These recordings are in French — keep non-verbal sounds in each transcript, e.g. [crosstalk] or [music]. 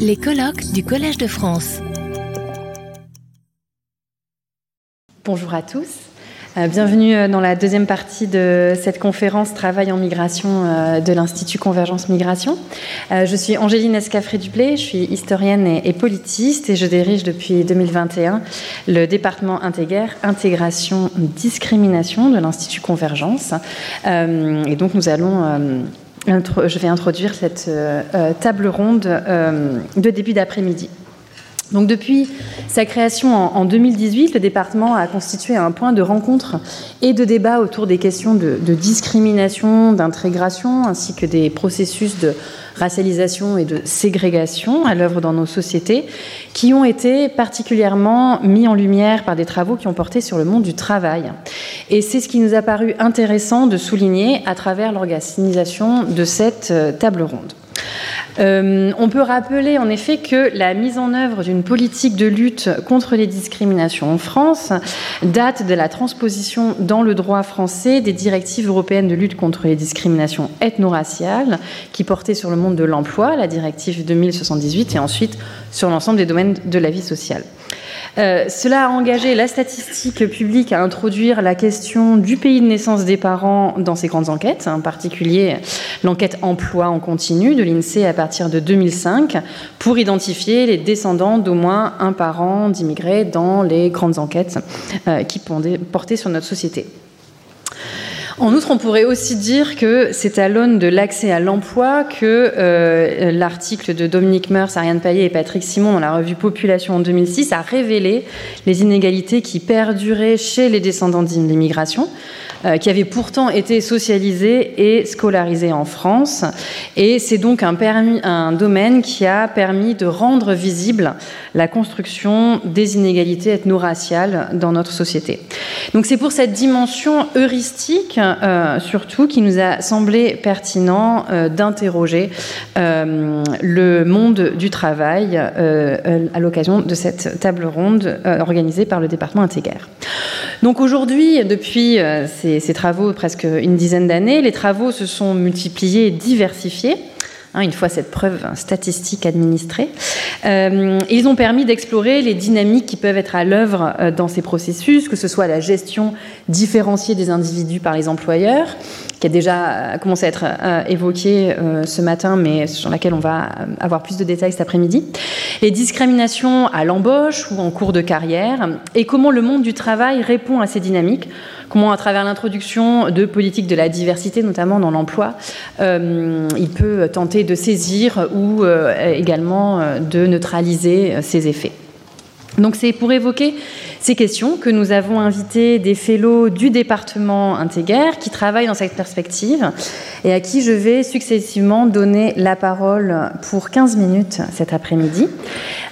Les colloques du Collège de France. Bonjour à tous. Euh, bienvenue euh, dans la deuxième partie de cette conférence Travail en migration euh, de l'Institut Convergence Migration. Je suis Angéline Escafré-Duplé, je suis historienne et politiste et je dirige depuis 2021 le département intégration discrimination de l'Institut Convergence. Et donc nous allons je vais introduire cette table ronde de début d'après-midi. Donc depuis sa création en, 2018, le département a constitué un point de rencontre et de débat autour des questions de, discrimination, d'intégration, ainsi que des processus de racialisation et de ségrégation à l'œuvre dans nos sociétés, qui ont été particulièrement mis en lumière par des travaux qui ont porté sur le monde du travail. Et c'est ce qui nous a paru intéressant de souligner à travers l'organisation de cette euh, table ronde. Euh, on peut rappeler en effet que la mise en œuvre d'une politique de lutte contre les discriminations en France date de la transposition dans le droit français des directives européennes de lutte contre les discriminations ethno-raciales qui portaient sur le monde de l'emploi, la directive 2078, et ensuite sur l'ensemble des domaines de la vie sociale. Euh, cela a engagé la statistique publique à introduire la question du pays de naissance des parents dans ses grandes enquêtes, en particulier l'enquête emploi en continu de l'INSEE à partir de 2005, pour identifier les descendants d'au moins un parent d'immigrés dans les grandes enquêtes euh, qui portaient sur notre société. En outre, on pourrait aussi dire que c'est à l'aune de l'accès à l'emploi que euh, l'article de Dominique Meurs, Ariane Payet et Patrick Simon dans la revue Population en 2006 a révélé les inégalités qui perduraient chez les descendants d'immigration. Euh, qui avait pourtant été socialisé et scolarisé en France. Et c'est donc un, domaine qui a permis de rendre visible la construction des inégalités ethno-raciales dans notre société. Donc c'est pour cette dimension heuristique, euh, surtout, qui nous a semblé pertinent euh, d'interroger le monde du travail à l'occasion de cette table ronde organisée par le département intégraire. Donc aujourd'hui, depuis ces, travaux presque une dizaine d'années, les travaux se sont multipliés et diversifiés hein, une fois cette preuve statistique administrée. Euh, ils ont permis d'explorer les dynamiques qui peuvent être à l'œuvre euh, dans ces processus, que ce soit la gestion différenciée des individus par les employeurs, qui a déjà commencé à être euh, évoquée ce matin, mais sur laquelle on va avoir plus de détails cet après-midi, les discriminations à l'embauche ou en cours de carrière, et comment le monde du travail répond à ces dynamiques comment à travers l'introduction de politiques de la diversité, notamment dans l'emploi, euh, il peut tenter de saisir ou euh, également euh, de neutraliser ces effets. Donc c'est pour évoquer ces questions que nous avons invité des fellows du département intégraire qui travaillent dans cette perspective et à qui je vais successivement donner la parole pour 15 minutes cet après-midi.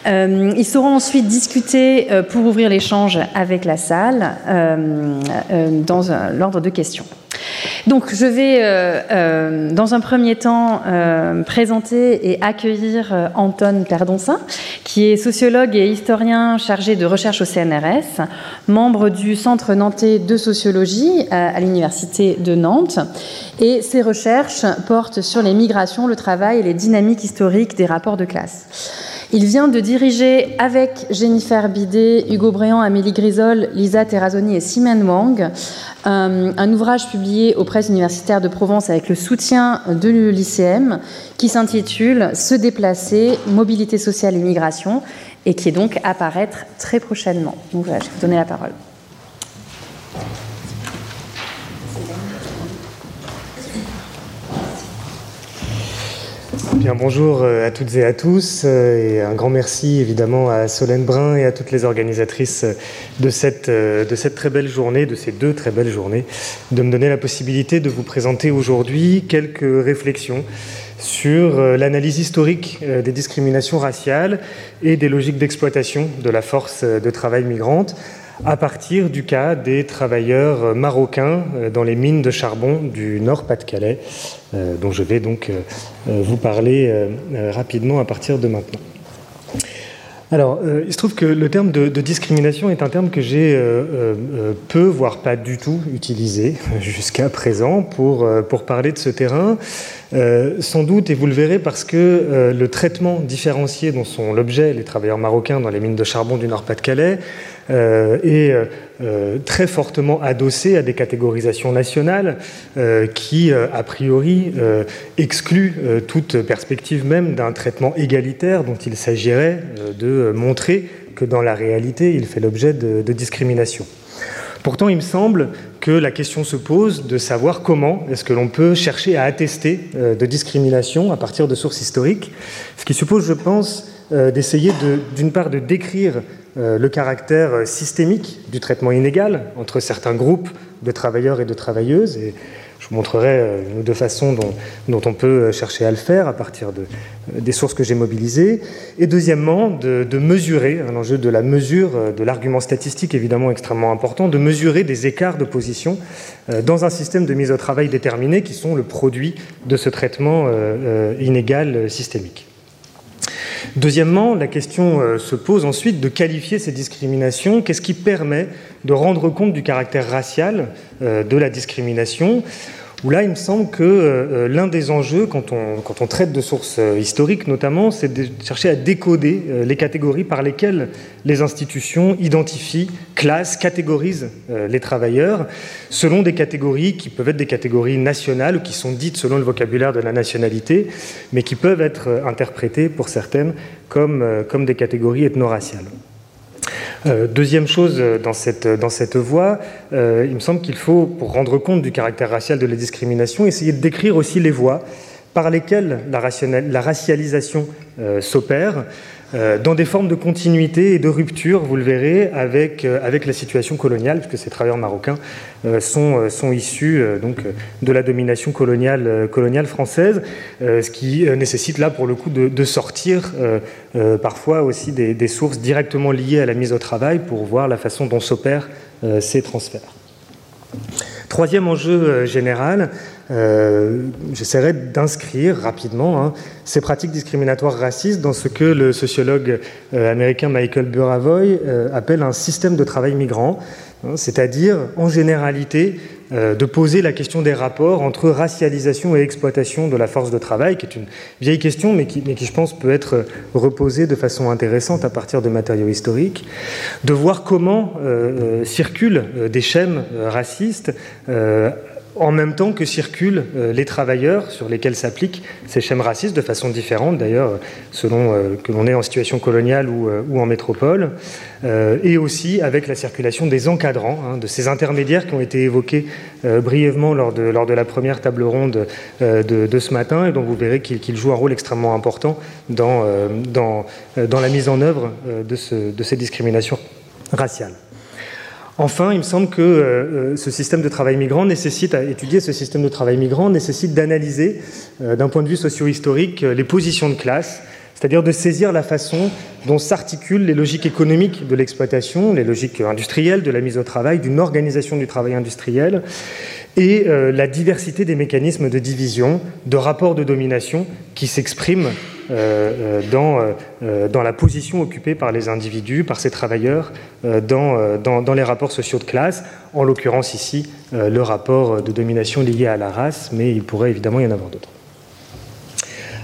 Euh, ils seront ensuite discutés euh, pour ouvrir l'échange avec la salle euh, dans l'ordre de questions. Donc, je vais, euh, euh, dans un premier temps, euh, présenter et accueillir Anton Perdoncin, qui est sociologue et historien chargé de recherche au CNRS, membre du Centre nantais de sociologie à l'Université de Nantes. Et ses recherches portent sur les migrations, le travail et les dynamiques historiques des rapports de classe. Il vient de diriger avec Jennifer Bidet, Hugo Bréant, Amélie Grisol, Lisa Terrazoni et Simon Wang euh, un ouvrage publié aux presses universitaires de Provence avec le soutien de l'ICM qui s'intitule Se déplacer, mobilité sociale et migration et qui est donc à apparaître très prochainement. Donc voilà, je vais vous donner la parole. Bien, bonjour euh, à toutes et à tous euh, et un grand merci évidemment à Solène Brun et à toutes les organisatrices de cette, euh, de cette très belle journée, de ces deux très belles journées, de me donner la possibilité de vous présenter aujourd'hui quelques réflexions sur l'analyse historique des discriminations raciales et des logiques d'exploitation de la force de travail migrante à partir du cas des travailleurs marocains euh, dans les mines de charbon du Nord-Pas-de-Calais, euh, dont je vais donc euh, vous parler rapidement à partir de maintenant. Alors, il se trouve que le terme de, discrimination est un terme que j'ai peu, voire pas du tout utilisé [laughs] jusqu'à présent pour parler de ce terrain. Sans doute, et vous le verrez, parce que le traitement différencié dont sont l'objet les travailleurs marocains dans les mines de charbon du Nord-Pas-de-Calais est très fortement adossé à des catégorisations nationales qui, a priori, excluent toute perspective même d'un traitement égalitaire dont il s'agirait de montrer que dans la réalité, il fait l'objet de, discrimination. Pourtant, il me semble que la question se pose de savoir comment est-ce que l'on peut chercher à attester euh, de discrimination à partir de sources historiques, ce qui suppose, je pense, euh, d'essayer d'une part de décrire euh, le caractère systémique du traitement inégal entre certains groupes de travailleurs et de travailleuses, et je vous montrerai euh, deux façons dont, on peut euh, chercher à le faire à partir de, euh, des sources que j'ai mobilisées. Et deuxièmement, de, mesurer, un enjeu de la mesure, de l'argument statistique évidemment extrêmement important, de mesurer des écarts de position dans un système de mise au travail déterminé qui sont le produit de ce traitement inégal systémique. Deuxièmement, la question euh, se pose ensuite de qualifier ces discriminations. Qu'est-ce qui permet de rendre compte du caractère racial euh, de la discrimination? Où là, il me semble que euh, l'un des enjeux, quand on, traite de sources historiques notamment, c'est de chercher à décoder les catégories par lesquelles les institutions identifient, classent, catégorisent les travailleurs, selon des catégories qui peuvent être des catégories nationales ou qui sont dites selon le vocabulaire de la nationalité, mais qui peuvent être interprétées pour certaines comme, euh, comme des catégories ethno-raciales. Euh, deuxième chose dans cette, dans cette voie, euh, il me semble qu'il faut, pour rendre compte du caractère racial de la discrimination, essayer de décrire aussi les voies par lesquelles la, racialisation s'opère, euh, dans des formes de continuité et de rupture, vous le verrez, avec, euh, la situation coloniale, puisque ces travailleurs marocains euh, sont, sont issus de la domination coloniale, coloniale française, ce qui nécessite là, pour le coup, de, sortir parfois aussi des, sources directement liées à la mise au travail pour voir la façon dont s'opèrent ces transferts. Troisième enjeu général, euh, j'essaierai d'inscrire rapidement hein, ces pratiques discriminatoires racistes dans ce que le sociologue euh, américain Michael Buravoy euh, appelle un système de travail migrant, hein, c'est-à-dire en généralité de poser la question des rapports entre racialisation et exploitation de la force de travail, qui est une vieille question, mais qui, mais qui je pense peut être reposée de façon intéressante à partir de matériaux historiques, de voir comment circulent des schèmes racistes en même temps que circulent euh, les travailleurs sur lesquels s'appliquent ces schèmes racistes de façon différente d'ailleurs selon euh, que l'on est en situation coloniale ou, euh, en métropole, et aussi avec la circulation des encadrants, hein, de ces intermédiaires qui ont été évoqués brièvement lors de, la première table ronde de, ce matin et dont vous verrez qu'ils jouent un rôle extrêmement important dans, la mise en œuvre de ces discriminations raciales. Enfin, il me semble que euh, euh, ce système de travail migrant nécessite, à étudier ce système de travail migrant nécessite d'analyser, euh, d'un point de vue socio-historique, les positions de classe, c'est-à-dire de saisir la façon dont s'articulent les logiques économiques de l'exploitation, les logiques industrielles de la mise au travail, d'une organisation du travail industriel, et la diversité des mécanismes de division, de rapports de domination qui s'expriment dans, euh, dans, la position occupée par les individus, par ces travailleurs, dans, les rapports sociaux de classe, en l'occurrence ici le rapport de domination lié à la race, mais il pourrait évidemment y en avoir d'autres.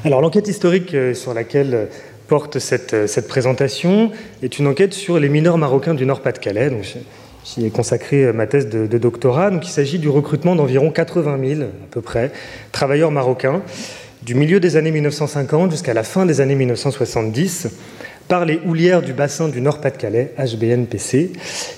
Alors l'enquête historique sur laquelle porte cette, cette, présentation est une enquête sur les mineurs marocains du Nord-Pas-de-Calais. J'y ai consacré ma thèse de, de doctorat. Donc, il s'agit du recrutement d'environ 80 000 à peu près travailleurs marocains du milieu des années 1950 jusqu'à la fin des années 1970 par les houlières du bassin du Nord-Pas-de-Calais, HBNPC,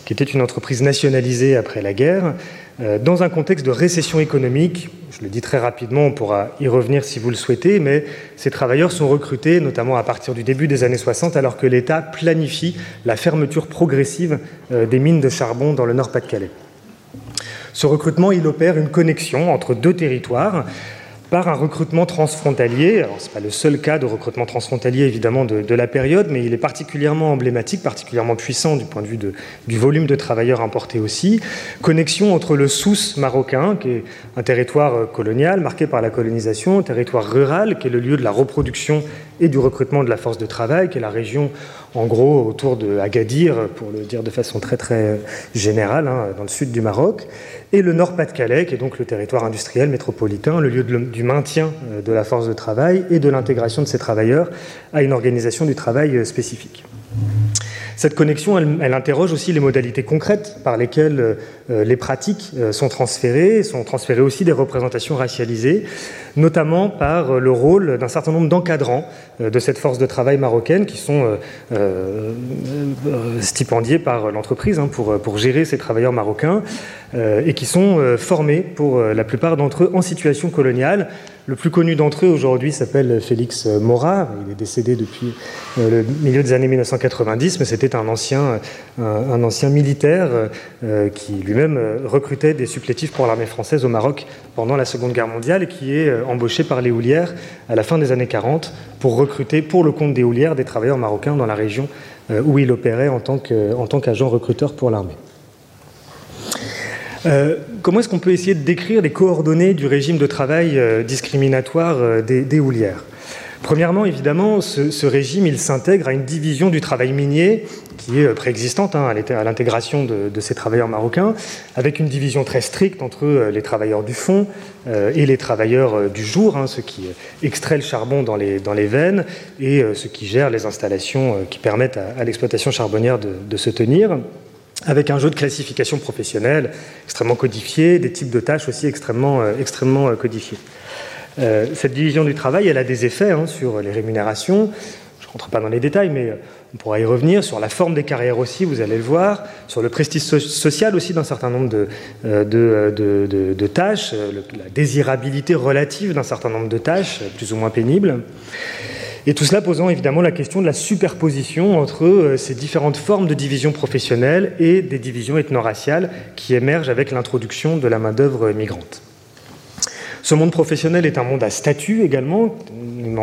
qui était une entreprise nationalisée après la guerre, euh, dans un contexte de récession économique. Je le dis très rapidement, on pourra y revenir si vous le souhaitez, mais ces travailleurs sont recrutés notamment à partir du début des années 60, alors que l'État planifie la fermeture progressive euh, des mines de charbon dans le Nord-Pas-de-Calais. Ce recrutement, il opère une connexion entre deux territoires, par un recrutement transfrontalier. Ce n'est pas le seul cas de recrutement transfrontalier, évidemment, de, la période, mais il est particulièrement emblématique, particulièrement puissant du point de vue du volume de travailleurs importés aussi. Connexion entre le Sousse marocain, qui est un territoire euh, colonial marqué par la colonisation, un territoire rural, qui est le lieu de la reproduction et du recrutement de la force de travail, qui est la région en gros autour de Agadir, pour le dire de façon très générale, hein, dans le sud du Maroc, et le Nord-Pas-de-Calais, qui est donc le territoire industriel métropolitain, le lieu du du maintien de la force de travail et de l'intégration de ces travailleurs à une organisation du travail spécifique. Cette connexion, interroge aussi les modalités concrètes par lesquelles euh, les pratiques euh, sont transférées, sont transférées aussi des représentations racialisées, notamment par euh, le rôle d'un certain nombre d'encadrants de cette force de travail marocaine qui sont stipendiés par l'entreprise hein, pour gérer ces travailleurs marocains et qui sont formés pour la plupart d'entre eux en situation coloniale le plus connu d'entre eux aujourd'hui s'appelle Félix Mora. Il est décédé depuis euh, le milieu des années 1990, mais c'était un ancien, un, ancien militaire euh, qui lui-même recrutait des supplétifs pour l'armée française au Maroc pendant la Seconde Guerre mondiale et qui est euh, embauché par les Houlières à la fin des années 40 pour recruter pour le compte des Houlières des travailleurs marocains dans la région où il opérait en tant qu'agent recruteur pour l'armée. Euh, comment est-ce qu'on peut essayer de décrire les coordonnées du régime de travail euh, discriminatoire euh, des, houlières? Premièrement, évidemment, ce, régime il s'intègre à une division du travail minier qui est préexistante hein, à l'intégration de, ces travailleurs marocains, avec une division très stricte entre les travailleurs du fond et les travailleurs du jour, hein, ceux qui extraient le charbon dans les veines et ceux qui gèrent les installations qui permettent à, l'exploitation charbonnière de se tenir avec un jeu de classification professionnelle extrêmement codifié, des types de tâches aussi extrêmement, euh, euh, codifiés. Euh, cette division du travail, elle a des effets hein, sur les rémunérations. Je ne rentre pas dans les détails, mais on pourra y revenir. Sur la forme des carrières aussi, vous allez le voir. Sur le prestige social aussi d'un certain nombre de tâches, la désirabilité relative d'un certain nombre de tâches, plus ou moins pénibles. Et tout cela posant évidemment la question de la superposition entre euh, ces différentes formes de division professionnelle et des divisions ethno-raciales qui émergent avec l'introduction de la main-d'œuvre migrante. Ce monde professionnel est un monde à statut également,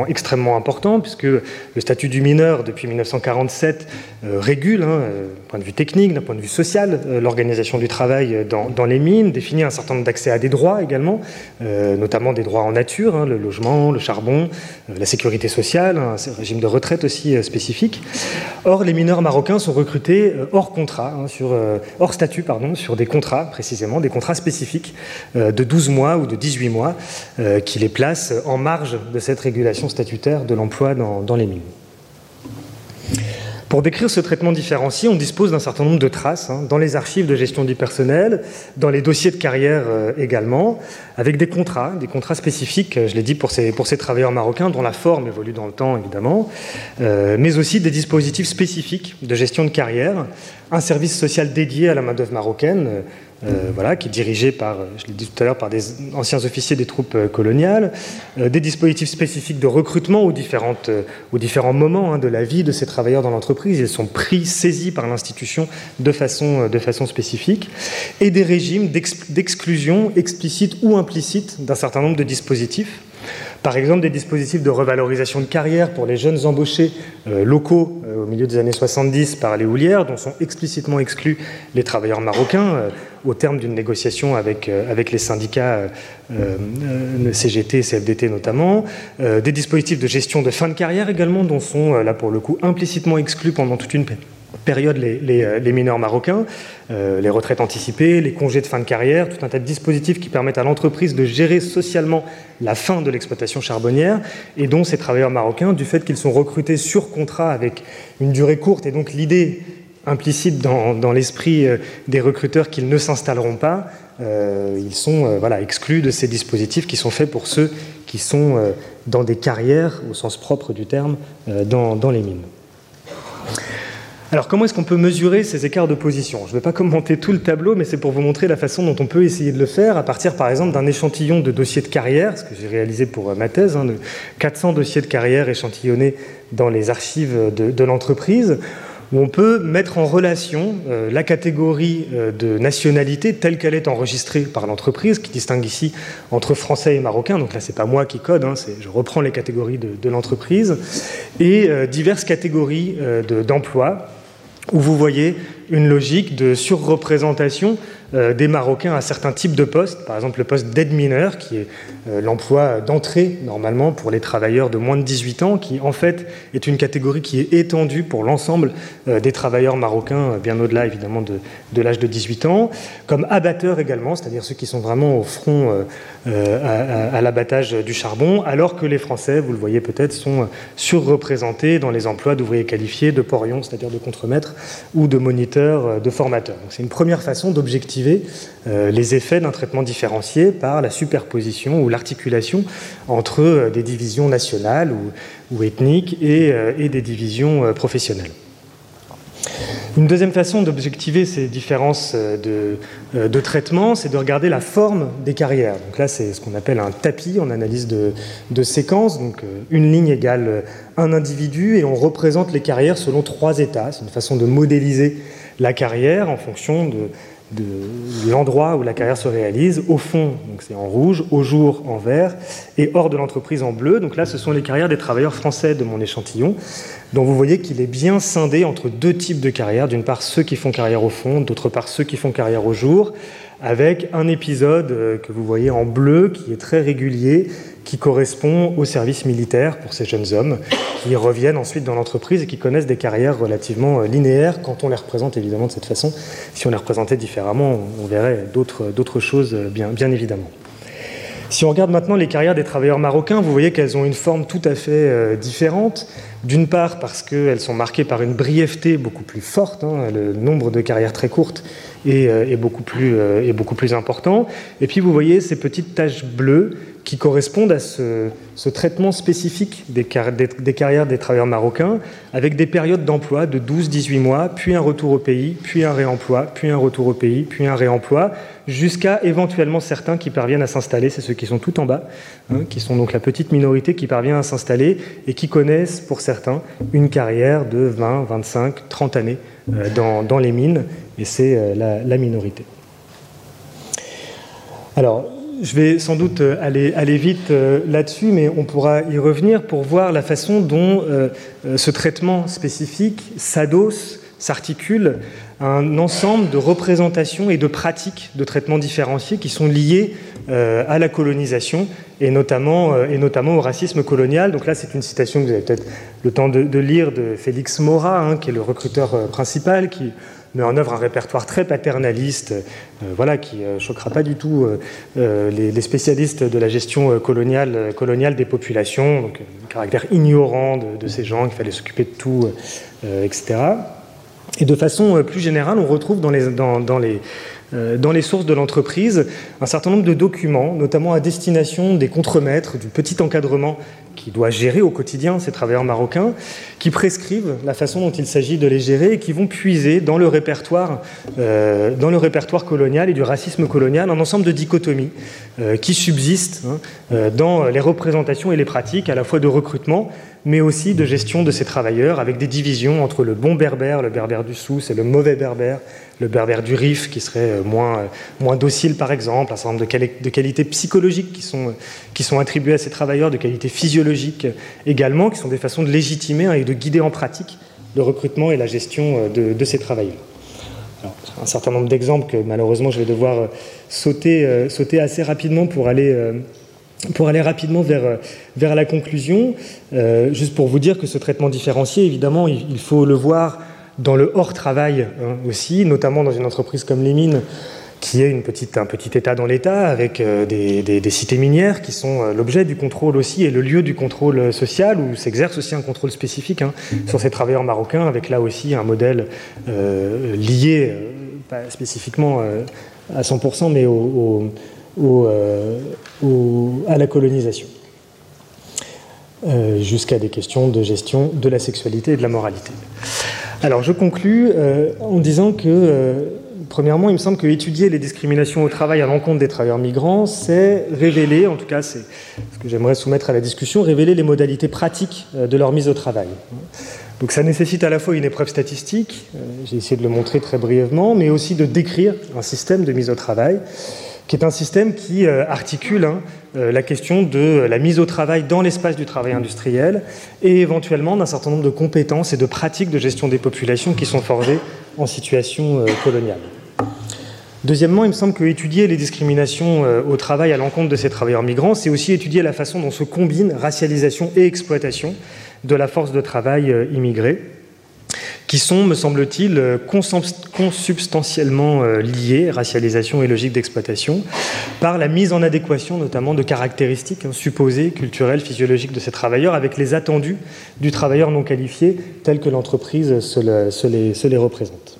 extrêmement important, puisque le statut du mineur, depuis 1947, euh, régule, hein, euh, d'un point de vue technique, d'un point de vue social, euh, l'organisation du travail dans, les mines, définit un certain nombre d'accès à des droits également, notamment des droits en nature, hein, le logement, le charbon, la sécurité sociale, un régime de retraite aussi spécifique. Or, les mineurs marocains sont recrutés hors contrat, hein, hors statut, pardon, sur des contrats précisément, des contrats spécifiques de 12 mois ou de 18 mois, qui les placent en marge de cette régulation statutaire de l'emploi dans, les mines. Pour décrire ce traitement différencié, on dispose d'un certain nombre de traces hein, dans les archives de gestion du personnel, dans les dossiers de carrière euh, également, avec des contrats, des contrats spécifiques, je l'ai dit, pour ces, travailleurs marocains, dont la forme évolue dans le temps évidemment, euh, mais aussi des dispositifs spécifiques de gestion de carrière, un service social dédié à la main-d'œuvre marocaine, euh, voilà, qui est dirigé par, je l'ai dit tout à l'heure, par des anciens officiers des troupes euh, coloniales, euh, des dispositifs spécifiques de recrutement aux, différentes, différents moments hein, de la vie de ces travailleurs dans l'entreprise. Ils sont pris, saisis par l'institution de façon, de façon spécifique, et des régimes d'exclusion explicite ou implicite d'un certain nombre de dispositifs par exemple, des dispositifs de revalorisation de carrière pour les jeunes embauchés euh, locaux euh, au milieu des années 70 par les houlières, dont sont explicitement exclus les travailleurs marocains euh, au terme d'une négociation avec, les syndicats CGT CFDT notamment. des dispositifs de gestion de fin de carrière également, dont sont là pour le coup implicitement exclus pendant toute une période les, euh, les, mineurs marocains, euh, les retraites anticipées, les congés de fin de carrière, tout un tas de dispositifs qui permettent à l'entreprise de gérer socialement la fin de l'exploitation charbonnière et dont ces travailleurs marocains, du fait qu'ils sont recrutés sur contrat avec une durée courte et donc l'idée implicite dans, l'esprit euh, des recruteurs qu'ils ne s'installeront pas, ils sont voilà, exclus de ces dispositifs qui sont faits pour ceux qui sont dans des carrières, au sens propre du terme, dans, dans les mines. Alors comment est-ce qu'on peut mesurer ces écarts de position? Je ne vais pas commenter tout le tableau, mais c'est pour vous montrer la façon dont on peut essayer de le faire à partir par exemple d'un échantillon de dossiers de carrière, ce que j'ai réalisé pour euh, ma thèse, hein, de 400 dossiers de carrière échantillonnés dans les archives de, l'entreprise, où on peut mettre en relation euh, la catégorie euh, de nationalité telle qu'elle est enregistrée par l'entreprise, qui distingue ici entre français et marocain. Donc là, c'est pas moi qui code, hein, je reprends les catégories de, l'entreprise, et diverses catégories d'emplois où vous voyez une logique de surreprésentation euh, des Marocains à certains types de postes, par exemple le poste d'aide mineur, qui est euh, l'emploi d'entrée normalement pour les travailleurs de moins de 18 ans, qui en fait est une catégorie qui est étendue pour l'ensemble euh, des travailleurs marocains, bien au-delà évidemment de, l'âge de 18 ans, comme abatteurs également, c'est-à-dire ceux qui sont vraiment au front à, à l'abattage du charbon, alors que les Français, vous le voyez peut-être, sont surreprésentés dans les emplois d'ouvriers qualifiés, de porions, c'est-à-dire de contremaîtres, ou de moniteurs, de formateurs. C'est une première façon d'objectiver euh, les effets d'un traitement différencié par la superposition ou l'articulation entre euh, des divisions nationales ou, ethniques et, euh, des divisions professionnelles. Une deuxième façon d'objectiver ces différences de, traitement, c'est de regarder la forme des carrières. Donc là, c'est ce qu'on appelle un tapis en analyse de, de séquence. Donc une ligne égale un individu et on représente les carrières selon trois états. C'est une façon de modéliser la carrière en fonction de l'endroit où la carrière se réalise, au fond, donc c'est en rouge, au jour en vert, et hors de l'entreprise en bleu. Donc là, ce sont les carrières des travailleurs français de mon échantillon, dont vous voyez qu'il est bien scindé entre deux types de carrières. D'une part, ceux qui font carrière au fond, d'autre part, ceux qui font carrière au jour, avec un épisode euh, que vous voyez en bleu qui est très régulier, qui correspond au service militaire pour ces jeunes hommes qui reviennent ensuite dans l'entreprise et qui connaissent des carrières relativement euh, linéaires quand on les représente évidemment de cette façon. Si on les représentait différemment, on verrait d'autres choses euh, bien, bien évidemment. Si on regarde maintenant les carrières des travailleurs marocains, vous voyez qu'elles ont une forme tout à fait euh, différente. D'une part parce qu'elles sont marquées par une brièveté beaucoup plus forte, hein, le nombre de carrières très courtes est, beaucoup plus, est beaucoup plus important. Et puis vous voyez ces petites taches bleues qui correspondent à ce, traitement spécifique des, carrières des travailleurs marocains, avec des périodes d'emploi de 12-18 mois, puis un retour au pays, puis un réemploi, puis un retour au pays, puis un réemploi, jusqu'à éventuellement certains qui parviennent à s'installer, c'est ceux qui sont tout en bas, hein, qui sont donc la petite minorité qui parvient à s'installer et qui connaissent pour certains une carrière de 20, 25, 30 années euh, dans, les mines, et c'est euh, la, la minorité. Alors, je vais sans doute euh, aller, vite euh, là-dessus, mais on pourra y revenir pour voir la façon dont euh, ce traitement spécifique s'adosse, s'articule à un ensemble de représentations et de pratiques de traitement différenciés qui sont liées à la colonisation et notamment, et notamment au racisme colonial. Donc là, c'est une citation que vous avez peut-être le temps de, lire de Félix Mora, hein, qui est le recruteur principal, qui met en œuvre un répertoire très paternaliste, euh, voilà, qui ne euh, choquera pas du tout euh, les, spécialistes de la gestion coloniale, coloniale des populations, donc le caractère ignorant de, ces gens, qu'il fallait s'occuper de tout, etc. Et de façon plus générale, on retrouve dans les, dans les dans les sources de l'entreprise un certain nombre de documents, notamment à destination des contremaîtres, du petit encadrement qui doit gérer au quotidien ces travailleurs marocains, qui prescrivent la façon dont il s'agit de les gérer et qui vont puiser dans le répertoire, euh, colonial et du racisme colonial un ensemble de dichotomies euh, qui subsistent hein, dans les représentations et les pratiques à la fois de recrutement mais aussi de gestion de ces travailleurs, avec des divisions entre le bon berbère, le berbère du Souss, et le mauvais berbère, le berbère du Rif, qui serait euh, moins, euh, moins docile par exemple, un certain nombre de, qualités psychologiques qui sont, qui sont attribuées à ces travailleurs, de qualités physiologiques également, qui sont des façons de légitimer et de guider en pratique le recrutement et la gestion euh, de, ces travailleurs. un certain nombre d'exemples que malheureusement je vais devoir sauter, sauter assez rapidement pour aller pour aller rapidement vers, vers la conclusion, euh, juste pour vous dire que ce traitement différencié, évidemment, il, faut le voir dans le hors-travail hein, aussi, notamment dans une entreprise comme les mines, qui est une petite, un petit État dans l'État, avec euh, des, des, cités minières qui sont euh, l'objet du contrôle aussi et le lieu du contrôle social, où s'exerce aussi un contrôle spécifique hein, sur ces travailleurs marocains, avec là aussi un modèle lié, pas spécifiquement à 100%, mais au euh, à la colonisation, euh, jusqu'à des questions de gestion de la sexualité et de la moralité. Alors je conclus euh, en disant que, premièrement, il me semble que étudier les discriminations au travail à l'encontre des travailleurs migrants, c'est révéler, en tout cas c'est ce que j'aimerais soumettre à la discussion, révéler les modalités pratiques de leur mise au travail. Donc ça nécessite à la fois une épreuve statistique, j'ai essayé de le montrer très brièvement, mais aussi de décrire un système de mise au travail qui est un système qui euh, articule hein, euh, la question de la mise au travail dans l'espace du travail industriel et éventuellement d'un certain nombre de compétences et de pratiques de gestion des populations qui sont forgées en situation coloniale. Deuxièmement, il me semble que étudier les discriminations au travail à l'encontre de ces travailleurs migrants, c'est aussi étudier la façon dont se combinent racialisation et exploitation de la force de travail immigrée qui sont, me semble-t-il, consubstantiellement euh, liées, racialisation et logique d'exploitation, par la mise en adéquation notamment de caractéristiques hein, supposées, culturelles, physiologiques de ces travailleurs avec les attendus du travailleur non qualifié tel que l'entreprise se, les, représente.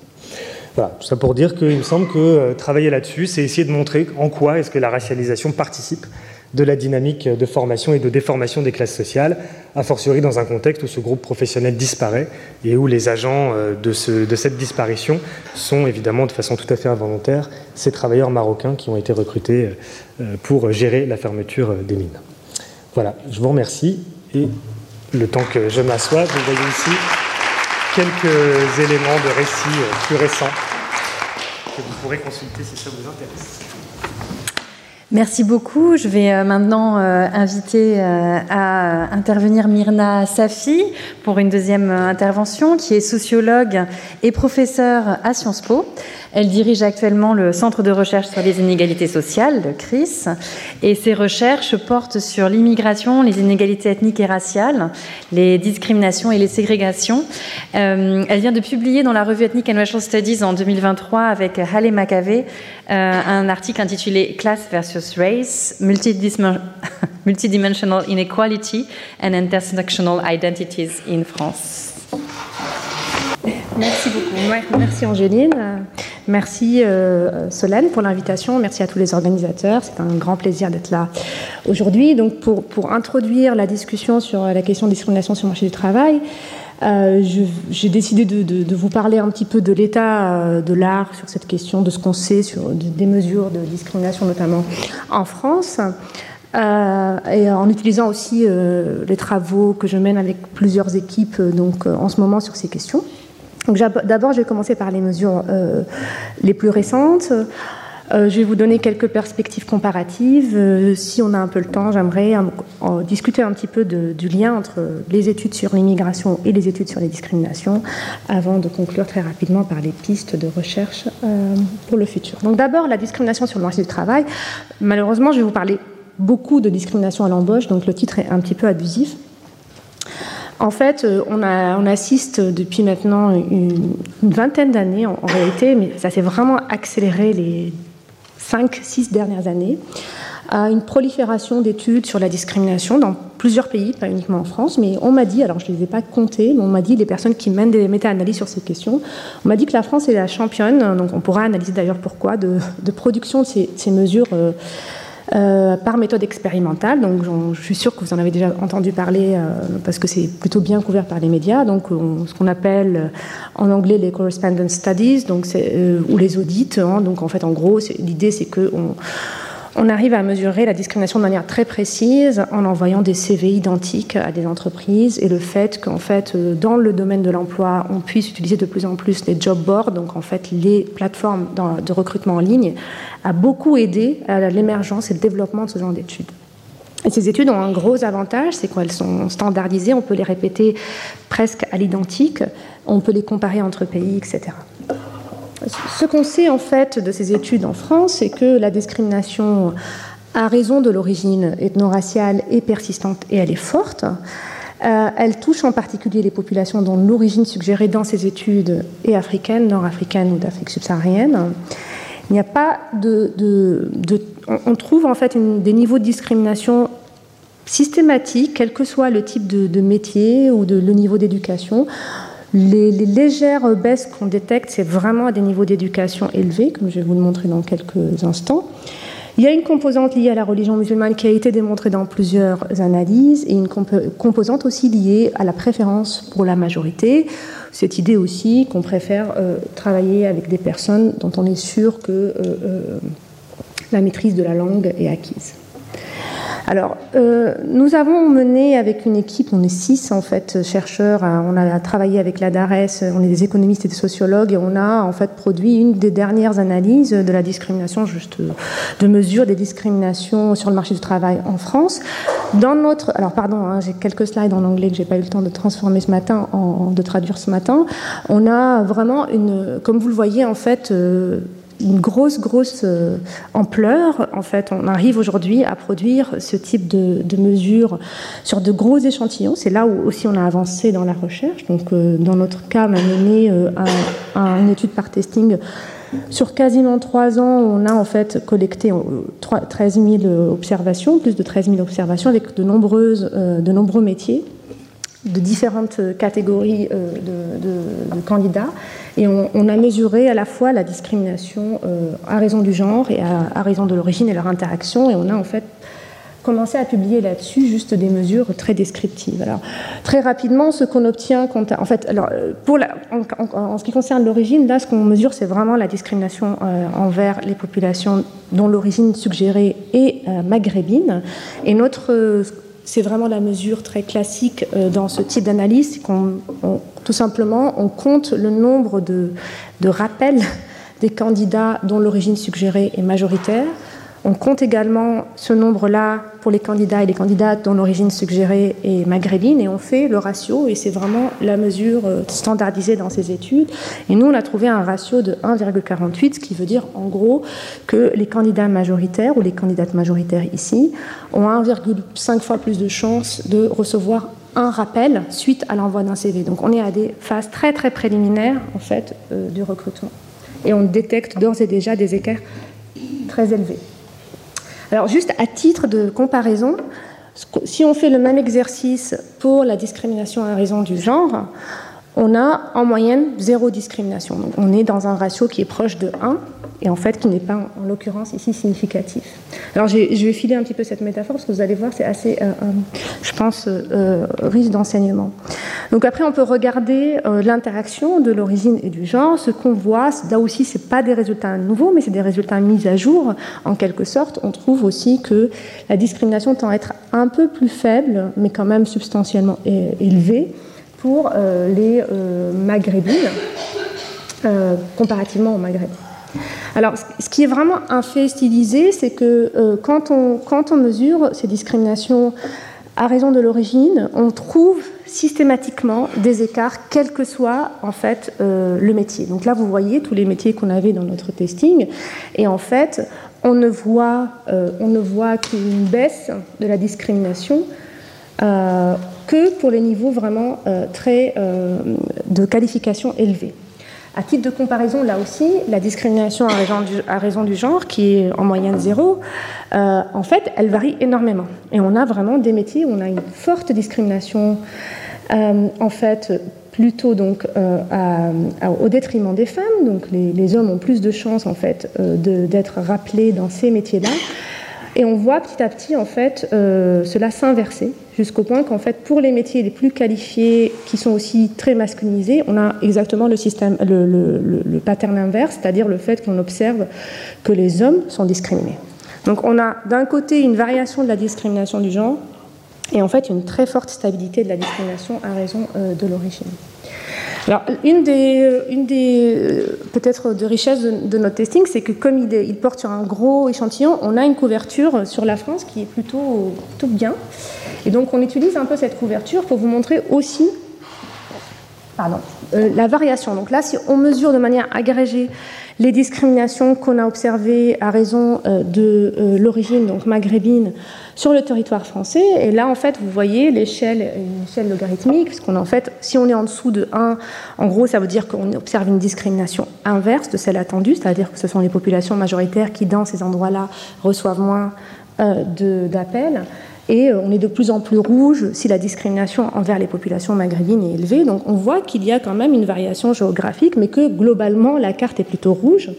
Voilà, tout ça pour dire qu'il me semble que euh, travailler là-dessus, c'est essayer de montrer en quoi est-ce que la racialisation participe de la dynamique de formation et de déformation des classes sociales, a fortiori dans un contexte où ce groupe professionnel disparaît et où les agents euh, de, cette disparition sont évidemment de façon tout à fait involontaire ces travailleurs marocains qui ont été recrutés euh, pour gérer la fermeture des mines. Voilà, je vous remercie et le temps que je m'assois, vous voyez ici quelques éléments de récit euh, plus récents que vous pourrez consulter si ça vous intéresse. Merci beaucoup. Je vais euh, maintenant euh, inviter euh, à intervenir Myrna Safi pour une deuxième intervention, qui est sociologue et professeure à Sciences Po. Elle dirige actuellement le Centre de recherche sur les inégalités sociales, le CRIS, et ses recherches portent sur l'immigration, les inégalités ethniques et raciales, les discriminations et les ségrégations. Elle vient de publier dans la revue Ethnic and Racial Studies en 2023 avec Halle McAvey un article intitulé Class versus Race, [laughs] Multidimensional Inequality and Intersectional Identities in France. Merci beaucoup. Merci Angéline. Merci euh, Solène pour l'invitation. Merci à tous les organisateurs. C'est un grand plaisir d'être là aujourd'hui. Donc pour, pour, introduire la discussion sur la question de discrimination sur le marché du travail, euh, j'ai décidé de, vous parler un petit peu de l'état euh, de l'art sur cette question, de ce qu'on sait sur des mesures de discrimination, notamment en France. Euh, et en utilisant aussi les travaux que je mène avec plusieurs équipes donc en ce moment sur ces questions. D'abord, je vais commencer par les mesures les plus récentes. Euh, je vais vous donner quelques perspectives comparatives. Euh, si on a un peu le temps, j'aimerais discuter un petit peu du lien entre les études sur l'immigration et les études sur les discriminations, avant de conclure très rapidement par les pistes de recherche pour le futur. Donc d'abord, la discrimination sur le marché du travail. Malheureusement, je vais vous parler beaucoup de discrimination à l'embauche, donc le titre est un petit peu abusif. En fait, euh, on, assiste depuis maintenant une, vingtaine d'années en, réalité, mais ça s'est vraiment accéléré les 5-6 dernières années, à une prolifération d'études sur la discrimination dans plusieurs pays, pas uniquement en France, mais on m'a dit, alors je ne les ai pas comptés, mais on m'a dit, les personnes qui mènent des méta-analyses sur ces questions, on m'a dit que la France est la championne, donc on pourra analyser d'ailleurs pourquoi, de, production de ces, mesures. Euh, euh, par méthode expérimentale. Donc, je suis sûre que vous en avez déjà entendu parler euh, parce que c'est plutôt bien couvert par les médias. Donc, ce qu'on appelle euh, en anglais les correspondence studies, donc ou les audits. Hein. donc, en fait, en gros, l'idée c'est que on, on arrive à mesurer la discrimination de manière très précise en envoyant des CV identiques à des entreprises et le fait qu'en fait, dans le domaine de l'emploi, on puisse utiliser de plus en plus les job boards, donc en fait les plateformes de recrutement en ligne, a beaucoup aidé à l'émergence et le développement de ce genre d'études. Et ces études ont un gros avantage, c'est qu'elles sont standardisées, on peut les répéter presque à l'identique, on peut les comparer entre pays, etc. Ce qu'on sait en fait de ces études en France, c'est que la discrimination à raison de l'origine ethno-raciale est persistante et elle est forte. Euh, elle touche en particulier les populations dont l'origine suggérée dans ces études est africaine, nord-africaine ou d'Afrique subsaharienne. Il n'y a pas de, on trouve en fait des niveaux de discrimination systématiques, quel que soit le type de, métier ou le niveau d'éducation. Les, légères baisses qu'on détecte, c'est vraiment à des niveaux d'éducation élevés, comme je vais vous le montrer dans quelques instants. Il y a une composante liée à la religion musulmane qui a été démontrée dans plusieurs analyses et une composante aussi liée à la préférence pour la majorité. Cette idée aussi qu'on préfère euh, travailler avec des personnes dont on est sûr que euh, euh, la maîtrise de la langue est acquise. Alors, euh, nous avons mené avec une équipe, on est six en fait chercheurs, hein, on a travaillé avec la DARES, on est des économistes et des sociologues, et on a en fait produit une des dernières analyses de la discrimination, juste de mesure des discriminations sur le marché du travail en France. Dans notre, alors pardon, hein, j'ai quelques slides en anglais que j'ai pas eu le temps de transformer ce matin, de traduire ce matin. On a vraiment une, comme vous le voyez en fait. Euh, une grosse, grosse euh, ampleur. En fait, on arrive aujourd'hui à produire ce type de, mesures sur de gros échantillons. C'est là où aussi on a avancé dans la recherche. Donc, euh, dans notre cas, on a mené euh, une étude par testing sur quasiment trois ans, on a en fait collecté 13 000 observations, plus de 13 000 observations avec de, de nombreux métiers de différentes catégories de, candidats. Et on, a mesuré à la fois la discrimination euh, à raison du genre et à, raison de l'origine et leur interaction. Et on a en fait commencé à publier là-dessus juste des mesures très descriptives. Alors, très rapidement, ce qu'on obtient, en fait, alors, pour en, ce qui concerne l'origine, là, ce qu'on mesure, c'est vraiment la discrimination euh, envers les populations dont l'origine suggérée est euh, maghrébine. Et notre c'est vraiment la mesure très classique euh, dans ce type d'analyse, qu'on tout simplement on compte le nombre de rappels [laughs] des candidats dont l'origine suggérée est majoritaire, on compte également ce nombre-là pour les candidats et les candidates dont l'origine suggérée est maghrébine et on fait le ratio et c'est vraiment la mesure euh, standardisée dans ces études. Et nous, on a trouvé un ratio de 1,48, ce qui veut dire en gros que les candidats majoritaires ou les candidates majoritaires ici ont 1,5 fois plus de chances de recevoir un rappel suite à l'envoi d'un CV. Donc on est à des phases très très préliminaires en fait euh, du recrutement et on détecte d'ores et déjà des écarts très élevés. Alors juste à titre de comparaison, si on fait le même exercice pour la discrimination à raison du genre, on a en moyenne zéro discrimination. Donc on est dans un ratio qui est proche de 1 et en fait qui n'est pas en l'occurrence ici significatif. Alors je vais filer un petit peu cette métaphore parce que vous allez voir c'est assez, euh, euh, je pense, euh, riche d'enseignement. Donc après on peut regarder l'interaction de l'origine et du genre. Ce qu'on voit, là aussi c'est pas des résultats nouveaux, mais c'est des résultats mis à jour en quelque sorte. On trouve aussi que la discrimination tend à être un peu plus faible, mais quand même substantiellement élevée pour les maghrébines comparativement aux maghrébins. Alors, ce qui est vraiment un fait stylisé, c'est que euh, quand, on, quand on mesure ces discriminations à raison de l'origine, on trouve systématiquement des écarts, quel que soit en fait euh, le métier. Donc là, vous voyez tous les métiers qu'on avait dans notre testing, et en fait, on ne voit, euh, on ne voit qu'une baisse de la discrimination que pour les niveaux vraiment très de qualification élevés. À titre de comparaison, là aussi, la discrimination à raison du, genre, qui est en moyenne zéro, euh, en fait, elle varie énormément. Et on a vraiment des métiers où on a une forte discrimination, euh, en fait, plutôt donc euh, au détriment des femmes. Donc les, hommes ont plus de chances, en fait, d'être rappelés dans ces métiers-là. Et on voit petit à petit, en fait, cela s'inverser jusqu'au point qu'en fait, pour les métiers les plus qualifiés, qui sont aussi très masculinisés, on a exactement le, système, le, le, pattern inverse, c'est-à-dire le fait qu'on observe que les hommes sont discriminés. Donc on a d'un côté une variation de la discrimination du genre, et en fait une très forte stabilité de la discrimination à raison euh, de l'origine. Alors, une des, euh, une des euh, peut-être de richesses de, notre testing, c'est que comme il, porte sur un gros échantillon, on a une couverture sur la France qui est plutôt, plutôt bien. Et donc on utilise un peu cette couverture pour vous montrer aussi pardon, euh, la variation. Donc là, si on mesure de manière agrégée les discriminations qu'on a observées à raison euh, de euh, l'origine donc maghrébine sur le territoire français, et là en fait vous voyez l'échelle, une échelle logarithmique, puisqu'on en fait, si on est en dessous de 1, en gros ça veut dire qu'on observe une discrimination inverse de celle attendue, c'est-à-dire que ce sont les populations majoritaires qui dans ces endroits-là reçoivent moins d'appels et euh, on est de plus en plus rouge si la discrimination envers les populations maghrébines est élevée. Donc on voit qu'il y a quand même une variation géographique, mais que globalement la carte est plutôt rouge.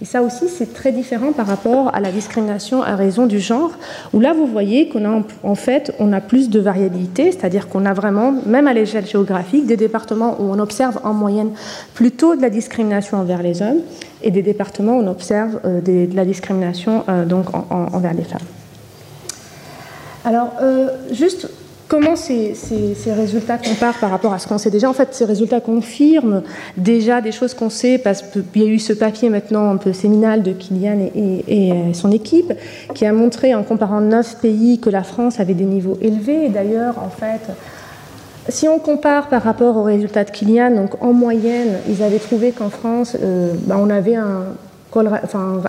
Et ça aussi, c'est très différent par rapport à la discrimination à raison du genre, où là, vous voyez qu'on a en fait, on a plus de variabilité, c'est-à-dire qu'on a vraiment, même à l'échelle géographique, des départements où on observe en moyenne plutôt de la discrimination envers les hommes, et des départements où on observe euh, de la discrimination euh, donc envers les femmes. Alors, juste Comment ces, résultats comparent par rapport à ce qu'on sait déjà En fait, ces résultats confirment déjà des choses qu'on sait parce qu'il y a eu ce papier maintenant un peu séminal de Kylian et, son équipe qui a montré en comparant neuf pays que la France avait des niveaux élevés. Et d'ailleurs, en fait, si on compare par rapport aux résultats de Kylian, donc en moyenne, ils avaient trouvé qu'en France, euh, bah, on avait un, enfin,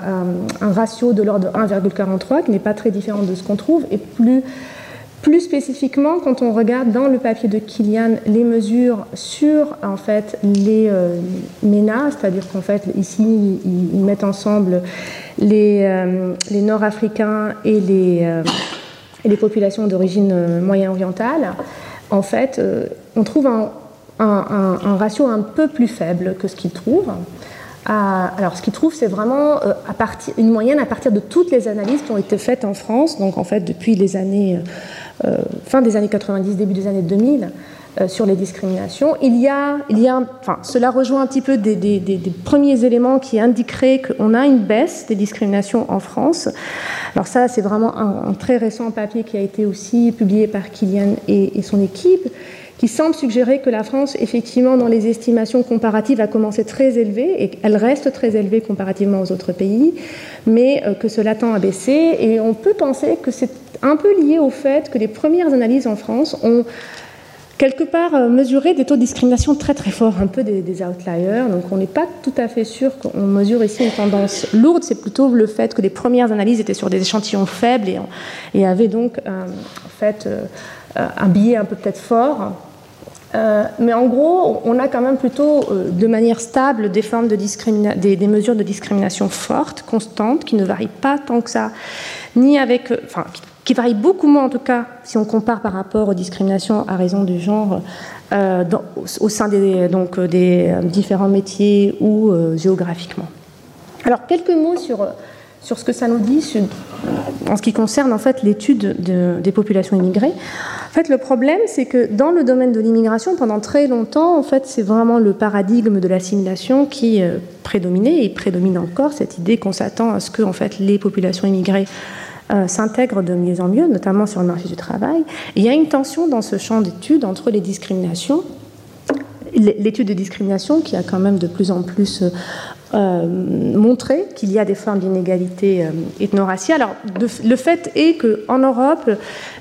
un ratio de l'ordre de 1,43 qui n'est pas très différent de ce qu'on trouve et plus plus spécifiquement, quand on regarde dans le papier de Kilian les mesures sur en fait les euh, MENA, c'est-à-dire qu'en fait ici ils, mettent ensemble les, euh, les Nord-Africains et les, euh, populations d'origine moyen-orientale, en fait on trouve un, ratio un peu plus faible que ce qu'ils trouvent. Alors, ce qu'ils trouvent, c'est vraiment partir, une moyenne à partir de toutes les analyses qui ont été faites en France, donc en fait depuis les années euh, fin des années 90, début des années 2000, euh, sur les discriminations. Il y a, cela rejoint un petit peu des, premiers éléments qui indiqueraient qu'on a une baisse des discriminations en France. Alors ça, c'est vraiment un, très récent papier qui a été aussi publié par Kylian et, son équipe, qui semble suggérer que la France, effectivement, dans les estimations comparatives, a commencé très élevée et elle reste très élevée comparativement aux autres pays, mais euh, que cela tend à baisser. Et on peut penser que c'est un peu lié au fait que les premières analyses en France ont quelque part euh, mesuré des taux de discrimination très très forts, un peu des, outliers. Donc on n'est pas tout à fait sûr qu'on mesure ici une tendance lourde, c'est plutôt le fait que les premières analyses étaient sur des échantillons faibles et, avaient donc euh, en fait un biais un peu peut-être fort. Mais en gros, on a quand même plutôt de manière stable des, formes de des, des, mesures de discrimination fortes, constantes, qui ne varient pas tant que ça, ni avec, enfin, qui varie beaucoup moins en tout cas si on compare par rapport aux discriminations à raison du genre euh, au sein des, donc, euh, des euh, différents métiers ou géographiquement. Alors quelques mots sur, sur ce que ça nous dit en ce qui concerne en fait l'étude des populations immigrées. En fait, le problème, c'est que dans le domaine de l'immigration, pendant très longtemps, en fait, c'est vraiment le paradigme de l'assimilation qui prédominait et prédomine encore cette idée qu'on s'attend à ce que en fait les populations immigrées euh, s'intègrent de mieux en mieux, notamment sur le marché du travail. il y a une tension dans ce champ d'études entre les discriminations, l'étude de discrimination qui a quand même de plus en plus euh, euh, montré qu'il y a des formes d'inégalité ethno-raciale. Alors, le fait est qu'en Europe,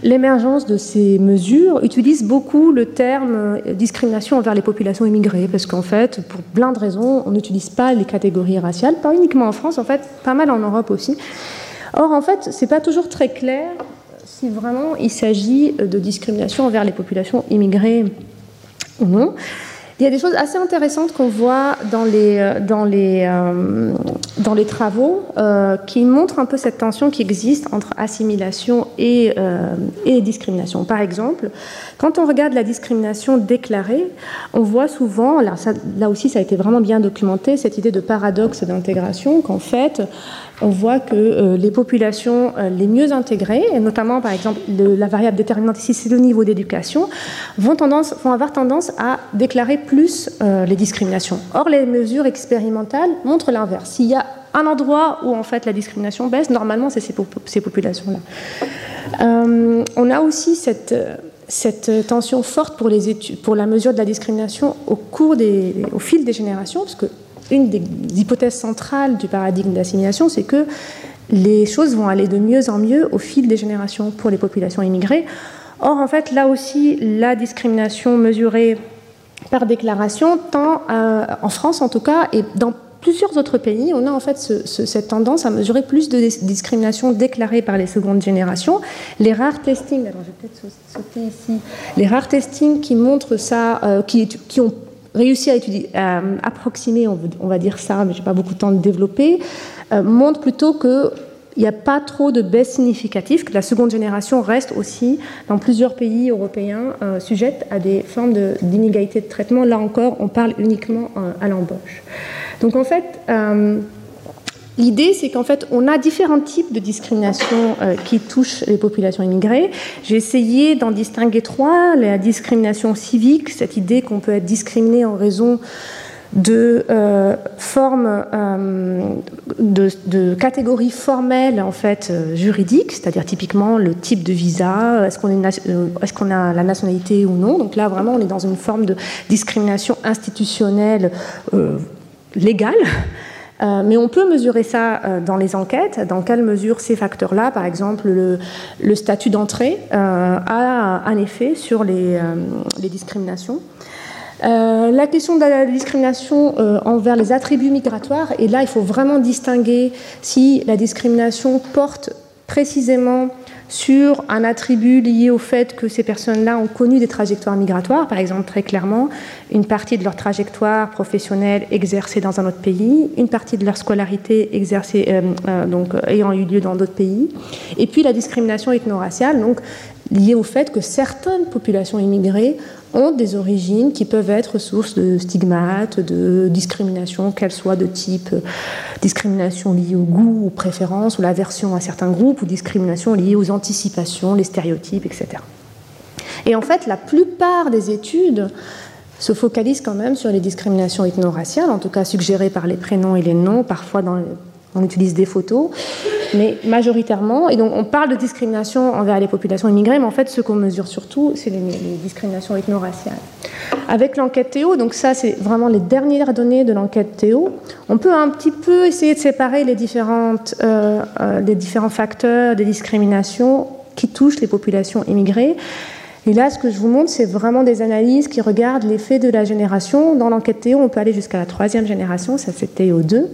l'émergence de ces mesures utilise beaucoup le terme discrimination envers les populations immigrées, parce qu'en fait, pour plein de raisons, on n'utilise pas les catégories raciales, pas uniquement en France, en fait, pas mal en Europe aussi. Or, en fait, ce n'est pas toujours très clair si vraiment il s'agit de discrimination envers les populations immigrées ou non. Il y a des choses assez intéressantes qu'on voit dans les, euh, euh, travaux euh, qui montrent un peu cette tension qui existe entre assimilation et, discrimination. Par exemple, quand on regarde la discrimination déclarée, on voit souvent, là, là aussi ça a été vraiment bien documenté, cette idée de paradoxe d'intégration, qu'en fait, on voit que les populations les mieux intégrées, et notamment par exemple la variable déterminante ici, c'est le niveau d'éducation, vont, avoir tendance à déclarer plus euh, les discriminations. Or, les mesures expérimentales montrent l'inverse. S'il y a un endroit où en fait la discrimination baisse, normalement c'est ces, populations-là. Euh, on a aussi cette, tension forte pour, les études, pour la mesure de la discrimination au, au fil des générations, parce que une des hypothèses centrales du paradigme d'assimilation, c'est que les choses vont aller de mieux en mieux au fil des générations pour les populations immigrées. Or, en fait, là aussi, la discrimination mesurée par déclaration, euh, en France en tout cas, et dans plusieurs autres pays, on a en fait cette tendance à mesurer plus de discrimination déclarée par les secondes générations. Les rares testings, alors je vais peut-être sauter ici, les rares testings qui montrent ça, euh, qui, ont réussi à étudier, approximer, on, va dire ça, mais j'ai pas beaucoup de temps de développer, euh, montrent plutôt que il n'y a pas trop de baisse significative, que la seconde génération reste aussi, dans plusieurs pays européens, euh, sujette à des formes d'inégalité de, traitement. Là encore, on parle uniquement euh, à l'embauche. Donc en fait, euh, L'idée, c'est qu'en fait, on a différents types de discrimination qui touchent les populations immigrées. J'ai essayé d'en distinguer trois. La discrimination civique, cette idée qu'on peut être discriminé en raison de euh, formes, de, catégories formelles en fait juridiques, c'est-à-dire typiquement le type de visa, est-ce qu'on est, est qu'on a la nationalité ou non. Donc là, vraiment, on est dans une forme de discrimination institutionnelle légale. Euh, mais on peut mesurer ça euh, dans les enquêtes. Dans quelle mesure ces facteurs-là, par exemple le, statut d'entrée, euh, a un effet sur les, discriminations la question de la discrimination envers les attributs migratoires, et là il faut vraiment distinguer si la discrimination porte précisément sur un attribut lié au fait que ces personnes-là ont connu des trajectoires migratoires, par exemple très clairement une partie de leur trajectoire professionnelle exercée dans un autre pays, une partie de leur scolarité exercée, euh, euh, donc, euh, ayant eu lieu dans d'autres pays, et puis la discrimination ethno-raciale, donc liée au fait que certaines populations immigrées ont des origines qui peuvent être source de stigmates, de discrimination, qu'elles soient de type discrimination liée au goût, aux préférences, ou l'aversion à certains groupes, ou discrimination liée aux anticipations, les stéréotypes, etc. Et en fait, la plupart des études se focalisent quand même sur les discriminations ethno-raciales, en tout cas suggérées par les prénoms et les noms, parfois on utilise des photos, mais majoritairement, et donc on parle de discrimination envers les populations immigrées, mais en fait ce qu'on mesure surtout, c'est les, discriminations ethno-raciales. Avec l'enquête Théo, donc ça c'est vraiment les dernières données de l'enquête Théo, on peut un petit peu essayer de séparer les, différentes, euh, euh, les différents facteurs de discrimination qui touchent les populations immigrées. Et là, ce que je vous montre, c'est vraiment des analyses qui regardent l'effet de la génération. Dans l'enquête Théo, on peut aller jusqu'à la troisième génération, ça c'est Théo 2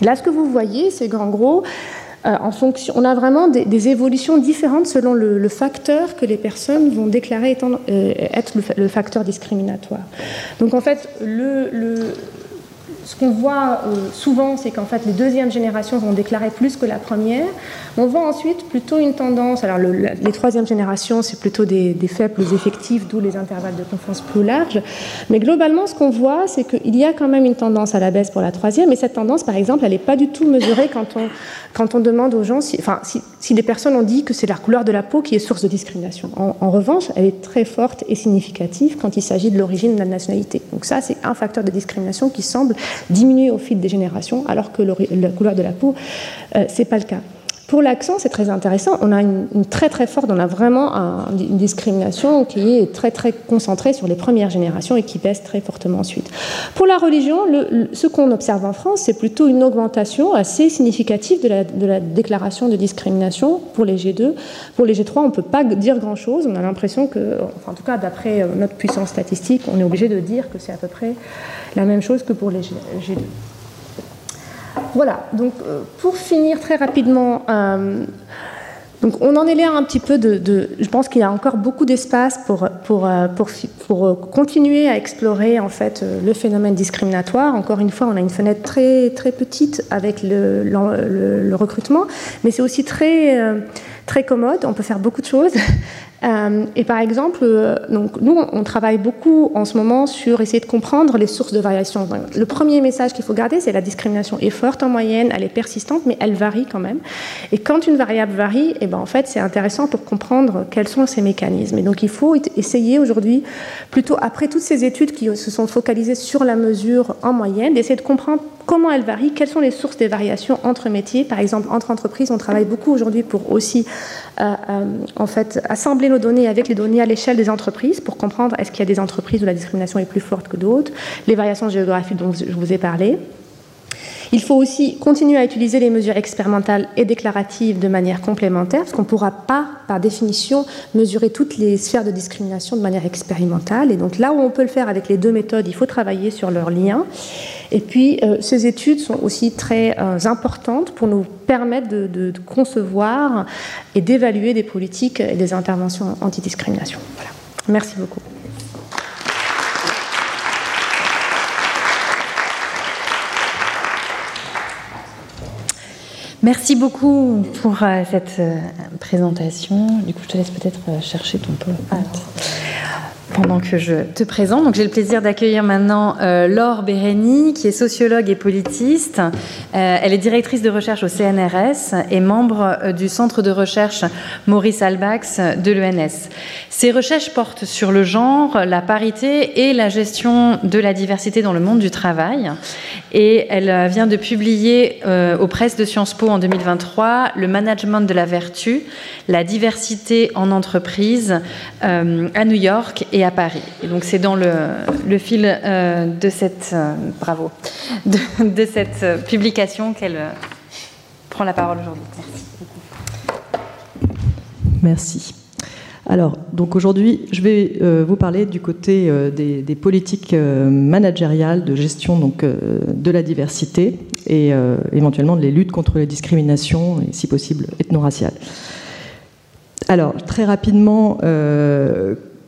là, ce que vous voyez, c'est qu'en gros, euh, en fonction, on a vraiment des, évolutions différentes selon le, facteur que les personnes vont déclarer euh, être le, facteur discriminatoire. Donc en fait, le, ce qu'on voit euh, souvent, c'est qu'en fait, les deuxièmes générations vont déclarer plus que la première. On voit ensuite plutôt une tendance. Alors, les troisièmes générations, c'est plutôt des, faibles effectifs, d'où les intervalles de confiance plus larges. Mais globalement, ce qu'on voit, c'est qu'il y a quand même une tendance à la baisse pour la troisième. Et cette tendance, par exemple, elle n'est pas du tout mesurée quand on, demande aux gens, si, enfin, si, des personnes ont dit que c'est la couleur de la peau qui est source de discrimination. En, en revanche, elle est très forte et significative quand il s'agit de l'origine de la nationalité. Donc ça, c'est un facteur de discrimination qui semble diminuer au fil des générations, alors que la couleur de la peau, euh, c'est pas le cas. Pour l'accent, c'est très intéressant. On a une, très très forte, on a vraiment une discrimination qui est très très concentrée sur les premières générations et qui baisse très fortement ensuite. Pour la religion, ce qu'on observe en France, c'est plutôt une augmentation assez significative de la, de la, déclaration de discrimination pour les G2. Pour les G3, on ne peut pas dire grand-chose. On a l'impression que, enfin, en tout cas d'après euh, notre puissance statistique, on est obligé de dire que c'est à peu près la même chose que pour les G2. Voilà, donc euh, pour finir très rapidement, euh, donc on en est là un petit peu de, je pense qu'il y a encore beaucoup d'espace pour, pour, euh, pour, continuer à explorer en fait le phénomène discriminatoire. Encore une fois, on a une fenêtre très, très petite avec le, le, recrutement, mais c'est aussi très, très commode, on peut faire beaucoup de choses. Euh, et par exemple, euh, donc nous, on travaille beaucoup en ce moment sur essayer de comprendre les sources de variation. Le premier message qu'il faut garder, c'est la discrimination est forte en moyenne, elle est persistante, mais elle varie quand même. Et quand une variable varie, eh ben, en fait, c'est intéressant pour comprendre quels sont ces mécanismes. Et donc, il faut essayer aujourd'hui, plutôt après toutes ces études qui se sont focalisées sur la mesure en moyenne, d'essayer de comprendre comment elle varie, quelles sont les sources des variations entre métiers. Par exemple, entre entreprises, on travaille beaucoup aujourd'hui pour aussi euh, en fait, assembler données avec les données à l'échelle des entreprises pour comprendre est-ce qu'il y a des entreprises où la discrimination est plus forte que d'autres, les variations géographiques dont je vous ai parlé. Il faut aussi continuer à utiliser les mesures expérimentales et déclaratives de manière complémentaire, parce qu'on ne pourra pas, par définition, mesurer toutes les sphères de discrimination de manière expérimentale. Et donc là où on peut le faire avec les deux méthodes, il faut travailler sur leurs liens. Et puis, euh, ces études sont aussi très euh, importantes pour nous permettre de, concevoir et d'évaluer des politiques et des interventions anti-discrimination. Voilà. Merci beaucoup. Merci beaucoup pour euh, cette présentation. Du coup, je te laisse peut-être chercher ton peu. Pendant que je te présente. J'ai le plaisir d'accueillir maintenant euh, Laure Bérény, qui est sociologue et politiste. Euh, elle est directrice de recherche au CNRS et membre euh, du centre de recherche Maurice Albax de l'ENS. Ses recherches portent sur le genre, la parité et la gestion de la diversité dans le monde du travail. Et elle vient de publier aux presses de Sciences Po en 2023 Le management de la vertu, la diversité en entreprise à New York et à Paris. Et donc c'est dans le, fil euh, de cette euh, bravo [laughs] de, cette euh, publication qu'elle prend la parole aujourd'hui. Merci. Merci. Alors, donc aujourd'hui, je vais vous parler du côté des, des, politiques managériales de gestion donc, de la diversité et éventuellement les luttes contre les discriminations et si possible ethno-raciales. Alors, très rapidement,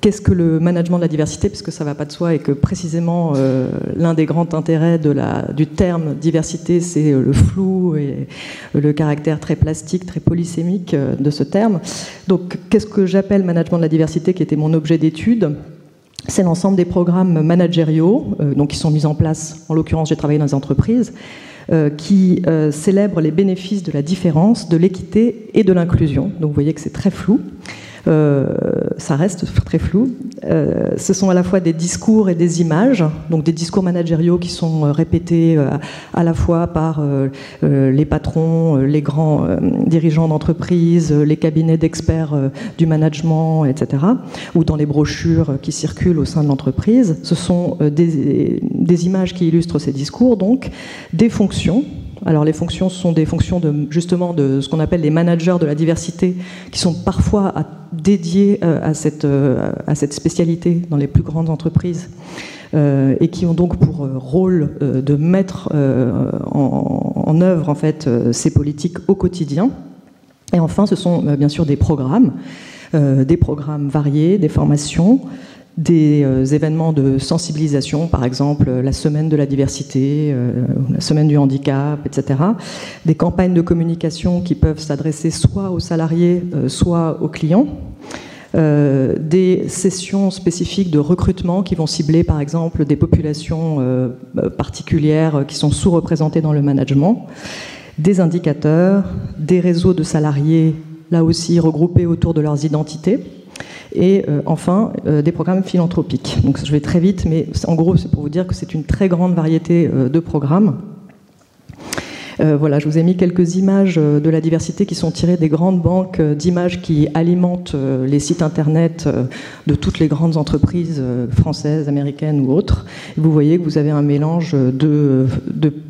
Qu'est-ce que le management de la diversité Puisque ça ne va pas de soi et que précisément euh, l'un des grands intérêts du terme diversité, c'est euh, le flou et le caractère très plastique, très polysémique euh, de ce terme. Donc, qu'est-ce que j'appelle management de la diversité, qui était mon objet d'étude? C'est l'ensemble des programmes managériaux, donc qui sont mis en place. En l'occurrence, j'ai travaillé dans des entreprises qui célèbrent les bénéfices de la différence, de l'équité et de l'inclusion. Donc, vous voyez que c'est très flou. Euh, ça reste très flou. Euh, ce sont à la fois des discours et des images, donc des discours managériaux qui sont euh, répétés à la fois par les patrons, les grands dirigeants d'entreprise, les cabinets d'experts du management, etc., ou dans les brochures qui circulent au sein de l'entreprise. Ce sont des, des images qui illustrent ces discours, donc des fonctions alors les fonctions sont des fonctions de, justement de ce qu'on appelle les managers de la diversité, qui sont parfois dédiés euh, à cette, euh, à cette spécialité dans les plus grandes entreprises. Euh, et qui ont donc pour rôle de mettre en, œuvre en fait ces politiques au quotidien. Et enfin, ce sont bien sûr des programmes, des programmes variés, des formations, des euh, événements de sensibilisation, par exemple la semaine de la diversité, euh, la semaine du handicap, etc. Des campagnes de communication qui peuvent s'adresser soit aux salariés, euh, soit aux clients. des sessions spécifiques de recrutement qui vont cibler par exemple des populations particulières qui sont sous-représentées dans le management, des indicateurs, des réseaux de salariés là aussi regroupés autour de leurs identités, et euh, enfin euh, des programmes philanthropiques. Donc je vais très vite, mais en gros c'est pour vous dire que c'est une très grande variété euh, de programmes. voilà, je vous ai mis quelques images de la diversité qui sont tirées des grandes banques d'images qui alimentent les sites internet de toutes les grandes entreprises françaises, américaines ou autres. vous voyez que vous avez un mélange de,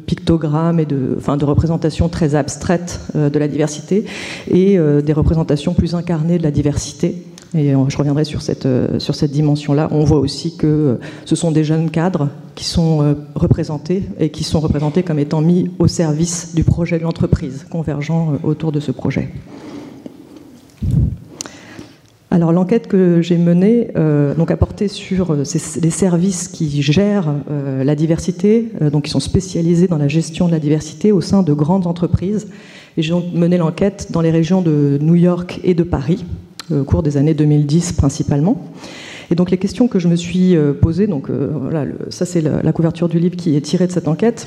pictogrammes et de représentations très abstraites de la diversité et des représentations plus incarnées de la diversité. Et je reviendrai sur cette, euh, sur cette dimension-là. On voit aussi que euh, ce sont des jeunes cadres qui sont euh, représentés et qui sont représentés comme étant mis au service du projet de l'entreprise, convergent autour de ce projet. Alors l'enquête que j'ai menée donc a porté sur les services qui gèrent la diversité, donc qui sont spécialisés dans la gestion de la diversité au sein de grandes entreprises. Et j'ai mené l'enquête dans les régions de New York et de Paris, au cours des années 2010 principalement. Et donc les questions que je me suis euh, posées, donc euh, voilà, ça c'est la, couverture du livre qui est tirée de cette enquête.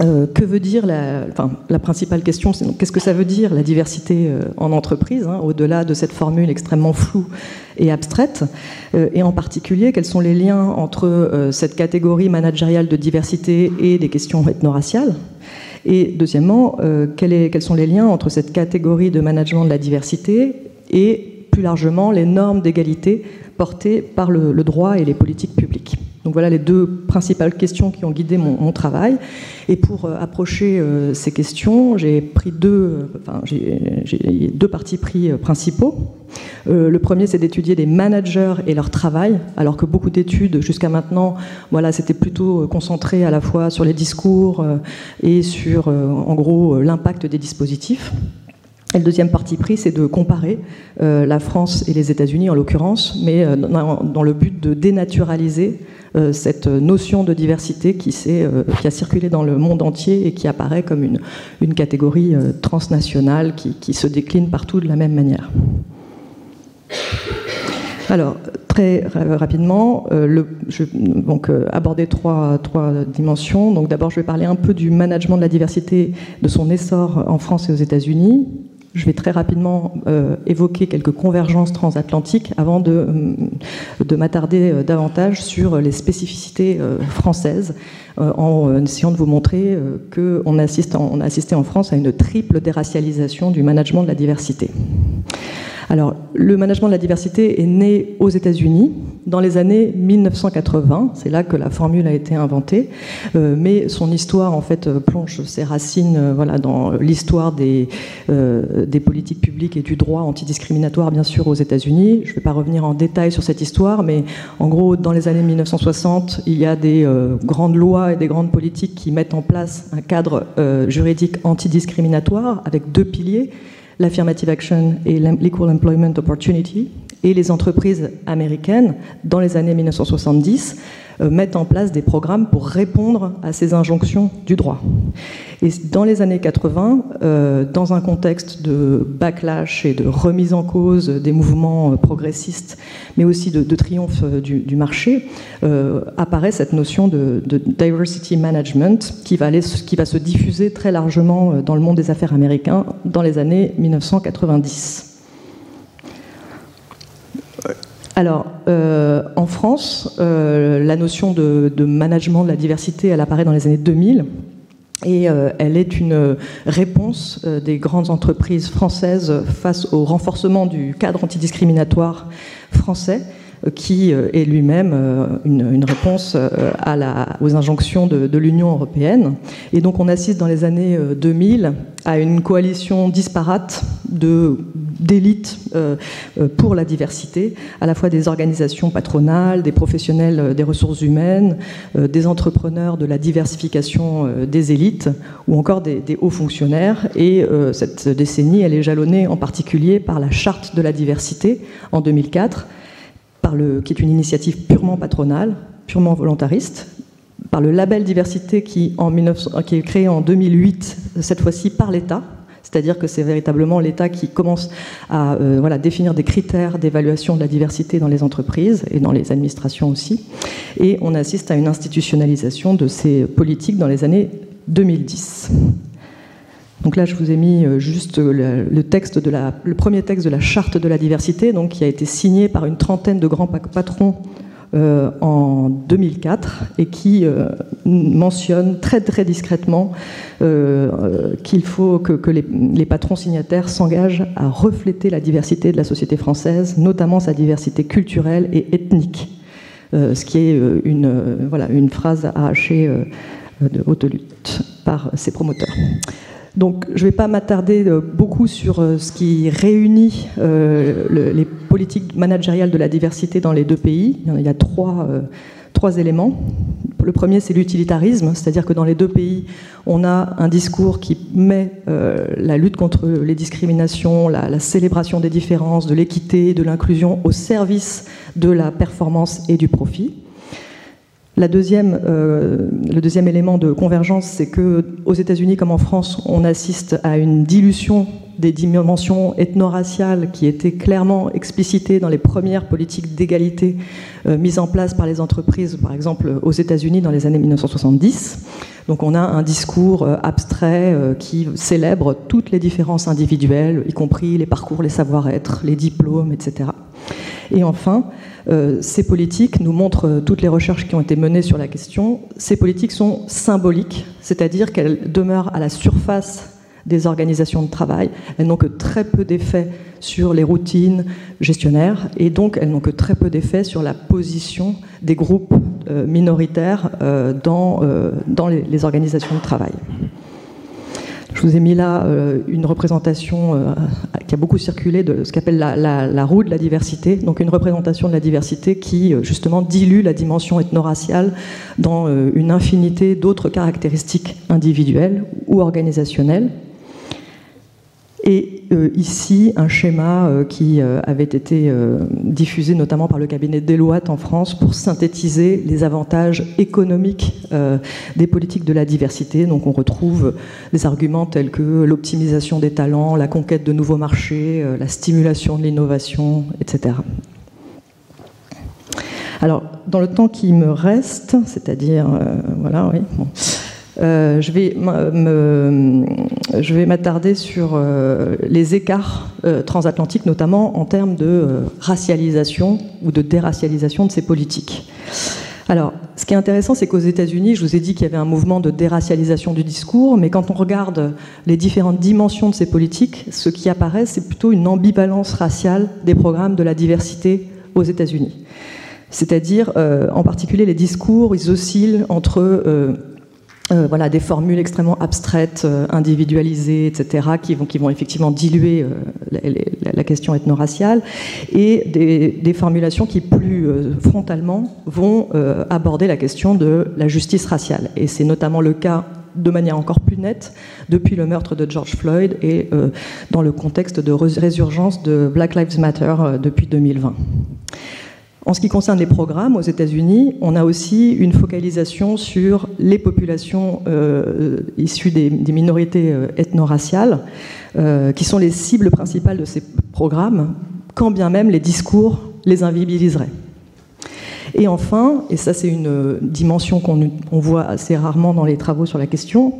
Euh, que veut dire la, enfin, la principale question, c'est qu'est-ce que ça veut dire la diversité en entreprise, hein, au-delà de cette formule extrêmement floue et abstraite, et en particulier quels sont les liens entre cette catégorie managériale de diversité et des questions ethno-raciales? Et deuxièmement, quels sont les liens entre cette catégorie de management de la diversité et plus largement les normes d'égalité portées par le, droit et les politiques publiques. Donc voilà les deux principales questions qui ont guidé mon, travail. Et pour euh, approcher euh, ces questions, j'ai pris deux, enfin, j'ai deux partis pris euh, principaux. le premier, c'est d'étudier les managers et leur travail, alors que beaucoup d'études jusqu'à maintenant, voilà, c'était plutôt concentré à la fois sur les discours et sur, en gros, l'impact des dispositifs. Et le deuxième parti pris, c'est de comparer euh, la France et les États-Unis, en l'occurrence, mais euh, dans, le but de dénaturaliser euh, cette notion de diversité qui, a circulé dans le monde entier et qui apparaît comme une, une catégorie transnationale qui, qui, se décline partout de la même manière. Alors, Très rapidement, je vais donc, aborder trois, trois dimensions. D'abord, je vais parler un peu du management de la diversité, de son essor en France et aux États-Unis. Je vais très rapidement euh, évoquer quelques convergences transatlantiques avant de, euh, de m'attarder euh, davantage sur les spécificités françaises, en essayant de vous montrer qu'on assiste, on a assisté en France à une triple déracialisation du management de la diversité. Alors, le management de la diversité est né aux États-Unis dans les années 1980. C'est là que la formule a été inventée. Mais son histoire, en fait, plonge ses racines voilà, dans l'histoire des, des politiques publiques et du droit antidiscriminatoire, bien sûr, aux États-Unis. Je ne vais pas revenir en détail sur cette histoire, mais en gros, dans les années 1960, il y a des grandes lois et des grandes politiques qui mettent en place un cadre juridique antidiscriminatoire avec deux piliers l'affirmative action et l'equal employment opportunity. Et les entreprises américaines, dans les années 1970, euh, mettent en place des programmes pour répondre à ces injonctions du droit. Et dans les années 80, euh, dans un contexte de backlash et de remise en cause des mouvements euh, progressistes, mais aussi de, triomphe du, marché, apparaît cette notion de, diversity management qui va, aller, qui va se diffuser très largement dans le monde des affaires américains dans les années 1990. Alors, euh, en France, euh, la notion de, management de la diversité, elle apparaît dans les années 2000. Et euh, elle est une réponse des grandes entreprises françaises face au renforcement du cadre antidiscriminatoire français qui est lui-même une, réponse aux injonctions de, l'Union européenne. Et donc on assiste dans les années 2000 à une coalition disparate de d'élite euh, euh, pour la diversité, à la fois des organisations patronales, des professionnels euh, des ressources humaines, des entrepreneurs de la diversification des élites ou encore des, hauts fonctionnaires. Et cette décennie, elle est jalonnée en particulier par la charte de la diversité en 2004, qui est une initiative purement patronale, purement volontariste, par le label diversité qui, en 19, qui est créé en 2008, cette fois-ci par l'État, c'est-à-dire que c'est véritablement l'État qui commence à euh, définir des critères d'évaluation de la diversité dans les entreprises et dans les administrations aussi. Et on assiste à une institutionnalisation de ces politiques dans les années 2010. Donc là, je vous ai mis euh, juste la, le premier texte de la charte de la diversité, donc qui a été signé par une trentaine de grands patrons euh, en 2004 et qui euh, mentionne très très discrètement euh, qu'il faut que, les, patrons signataires s'engagent à refléter la diversité de la société française, notamment sa diversité culturelle et ethnique, ce qui est une, une phrase arrachée de haute lutte par ses promoteurs. Donc je ne vais pas m'attarder euh, beaucoup sur euh, ce qui réunit euh, les politiques managériales de la diversité dans les deux pays. Il y a trois, éléments. Le premier, c'est l'utilitarisme, c'est-à-dire que dans les deux pays, on a un discours qui met la lutte contre les discriminations, la célébration des différences, de l'équité, de l'inclusion au service de la performance et du profit. Euh, le deuxième élément de convergence, c'est que aux États-Unis comme en France, on assiste à une dilution des dimensions ethno-raciales qui étaient clairement explicitées dans les premières politiques d'égalité euh, mises en place par les entreprises, par exemple aux États-Unis dans les années 1970. Donc on a un discours euh, abstrait qui célèbre toutes les différences individuelles, y compris les parcours, les savoir-être, les diplômes, etc. Et enfin, euh, ces politiques nous montrent euh, toutes les recherches qui ont été menées sur la question. Ces politiques sont symboliques, c'est-à-dire qu'elles demeurent à la surface des organisations de travail. Elles n'ont que très peu d'effet sur les routines gestionnaires et donc elles n'ont que très peu d'effet sur la position des groupes euh, minoritaires dans, dans les organisations de travail. Je vous ai mis là euh, une représentation euh, qui a beaucoup circulé de ce qu'appelle la, roue de la diversité, donc une représentation de la diversité qui euh, justement dilue la dimension ethno-raciale dans une infinité d'autres caractéristiques individuelles ou organisationnelles. Et euh, ici, un schéma euh, qui euh, avait été diffusé notamment par le cabinet Deloitte en France pour synthétiser les avantages économiques des politiques de la diversité. Donc on retrouve des arguments tels que l'optimisation des talents, la conquête de nouveaux marchés, la stimulation de l'innovation, etc. Alors, dans le temps qui me reste, c'est-à-dire, voilà, oui, euh, je vais m'attarder sur euh, les écarts euh, transatlantiques, notamment en termes de racialisation ou de déracialisation de ces politiques. Alors, ce qui est intéressant, c'est qu'aux États-Unis, je vous ai dit qu'il y avait un mouvement de déracialisation du discours, mais quand on regarde les différentes dimensions de ces politiques, ce qui apparaît, c'est plutôt une ambivalence raciale des programmes de la diversité aux États-Unis. C'est-à-dire, en particulier, les discours, ils oscillent entre voilà, des formules extrêmement abstraites, euh, individualisées, etc., qui vont, effectivement diluer euh, la, question ethno-raciale, et des, formulations qui, plus frontalement, vont aborder la question de la justice raciale. Et c'est notamment le cas de manière encore plus nette depuis le meurtre de George Floyd et dans le contexte de résurgence de Black Lives Matter depuis 2020. En ce qui concerne les programmes aux États-Unis, on a aussi une focalisation sur les populations euh, issues des, minorités euh, ethno-raciales, euh, qui sont les cibles principales de ces programmes, quand bien même les discours les invisibiliseraient. Et enfin, et ça c'est une dimension qu'on voit assez rarement dans les travaux sur la question,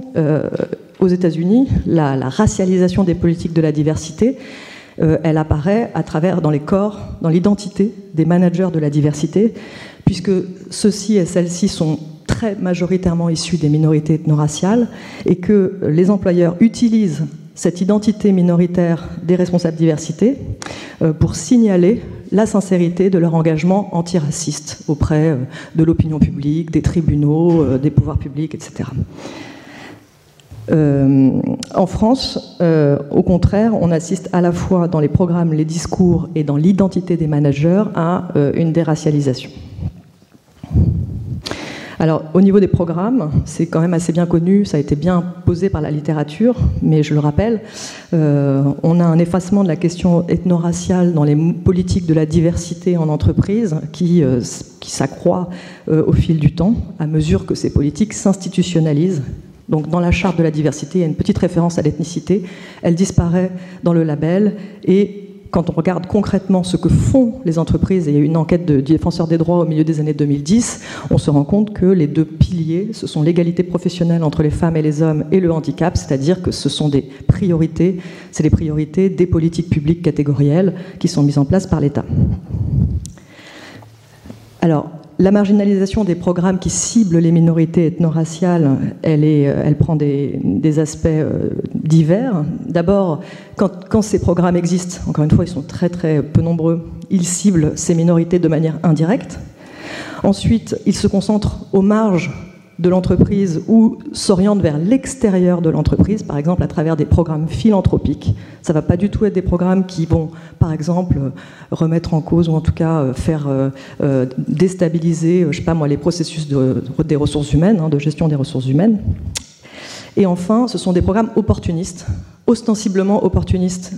aux États-Unis, la, la, racialisation des politiques de la diversité euh, elle apparaît à travers dans les corps, dans l'identité des managers de la diversité, puisque ceux-ci et celles-ci sont très majoritairement issus des minorités ethno-raciales et que les employeurs utilisent cette identité minoritaire des responsables diversité euh, pour signaler la sincérité de leur engagement antiraciste auprès euh, de l'opinion publique, des tribunaux, des pouvoirs publics, etc. Euh, en France, euh, au contraire, on assiste à la fois dans les programmes, les discours et dans l'identité des managers à euh, une déracialisation. Alors, au niveau des programmes, c'est quand même assez bien connu, ça a été bien posé par la littérature, mais je le rappelle, on a un effacement de la question ethno-raciale dans les politiques de la diversité en entreprise qui, qui s'accroît au fil du temps, à mesure que ces politiques s'institutionnalisent donc dans la charte de la diversité, il y a une petite référence à l'ethnicité. Elle disparaît dans le label et quand on regarde concrètement ce que font les entreprises, et il y a eu une enquête de, du défenseur des droits au milieu des années 2010, on se rend compte que les deux piliers, ce sont l'égalité professionnelle entre les femmes et les hommes et le handicap, c'est-à-dire que ce sont des priorités, c'est les priorités des politiques publiques catégorielles qui sont mises en place par l'État. Alors, la marginalisation des programmes qui ciblent les minorités ethno-raciales, elle, euh, prend des, aspects euh, divers. D'abord, quand, ces programmes existent, encore une fois, ils sont très très peu nombreux, ils ciblent ces minorités de manière indirecte. Ensuite, ils se concentrent aux marges de l'entreprise ou s'orientent vers l'extérieur de l'entreprise, par exemple à travers des programmes philanthropiques. Ça ne va pas du tout être des programmes qui vont, par exemple, remettre en cause ou en tout cas euh, faire euh, euh, déstabiliser, je sais pas moi, les processus des ressources humaines, hein, de gestion des ressources humaines. Et enfin, ce sont des programmes opportunistes, ostensiblement opportunistes,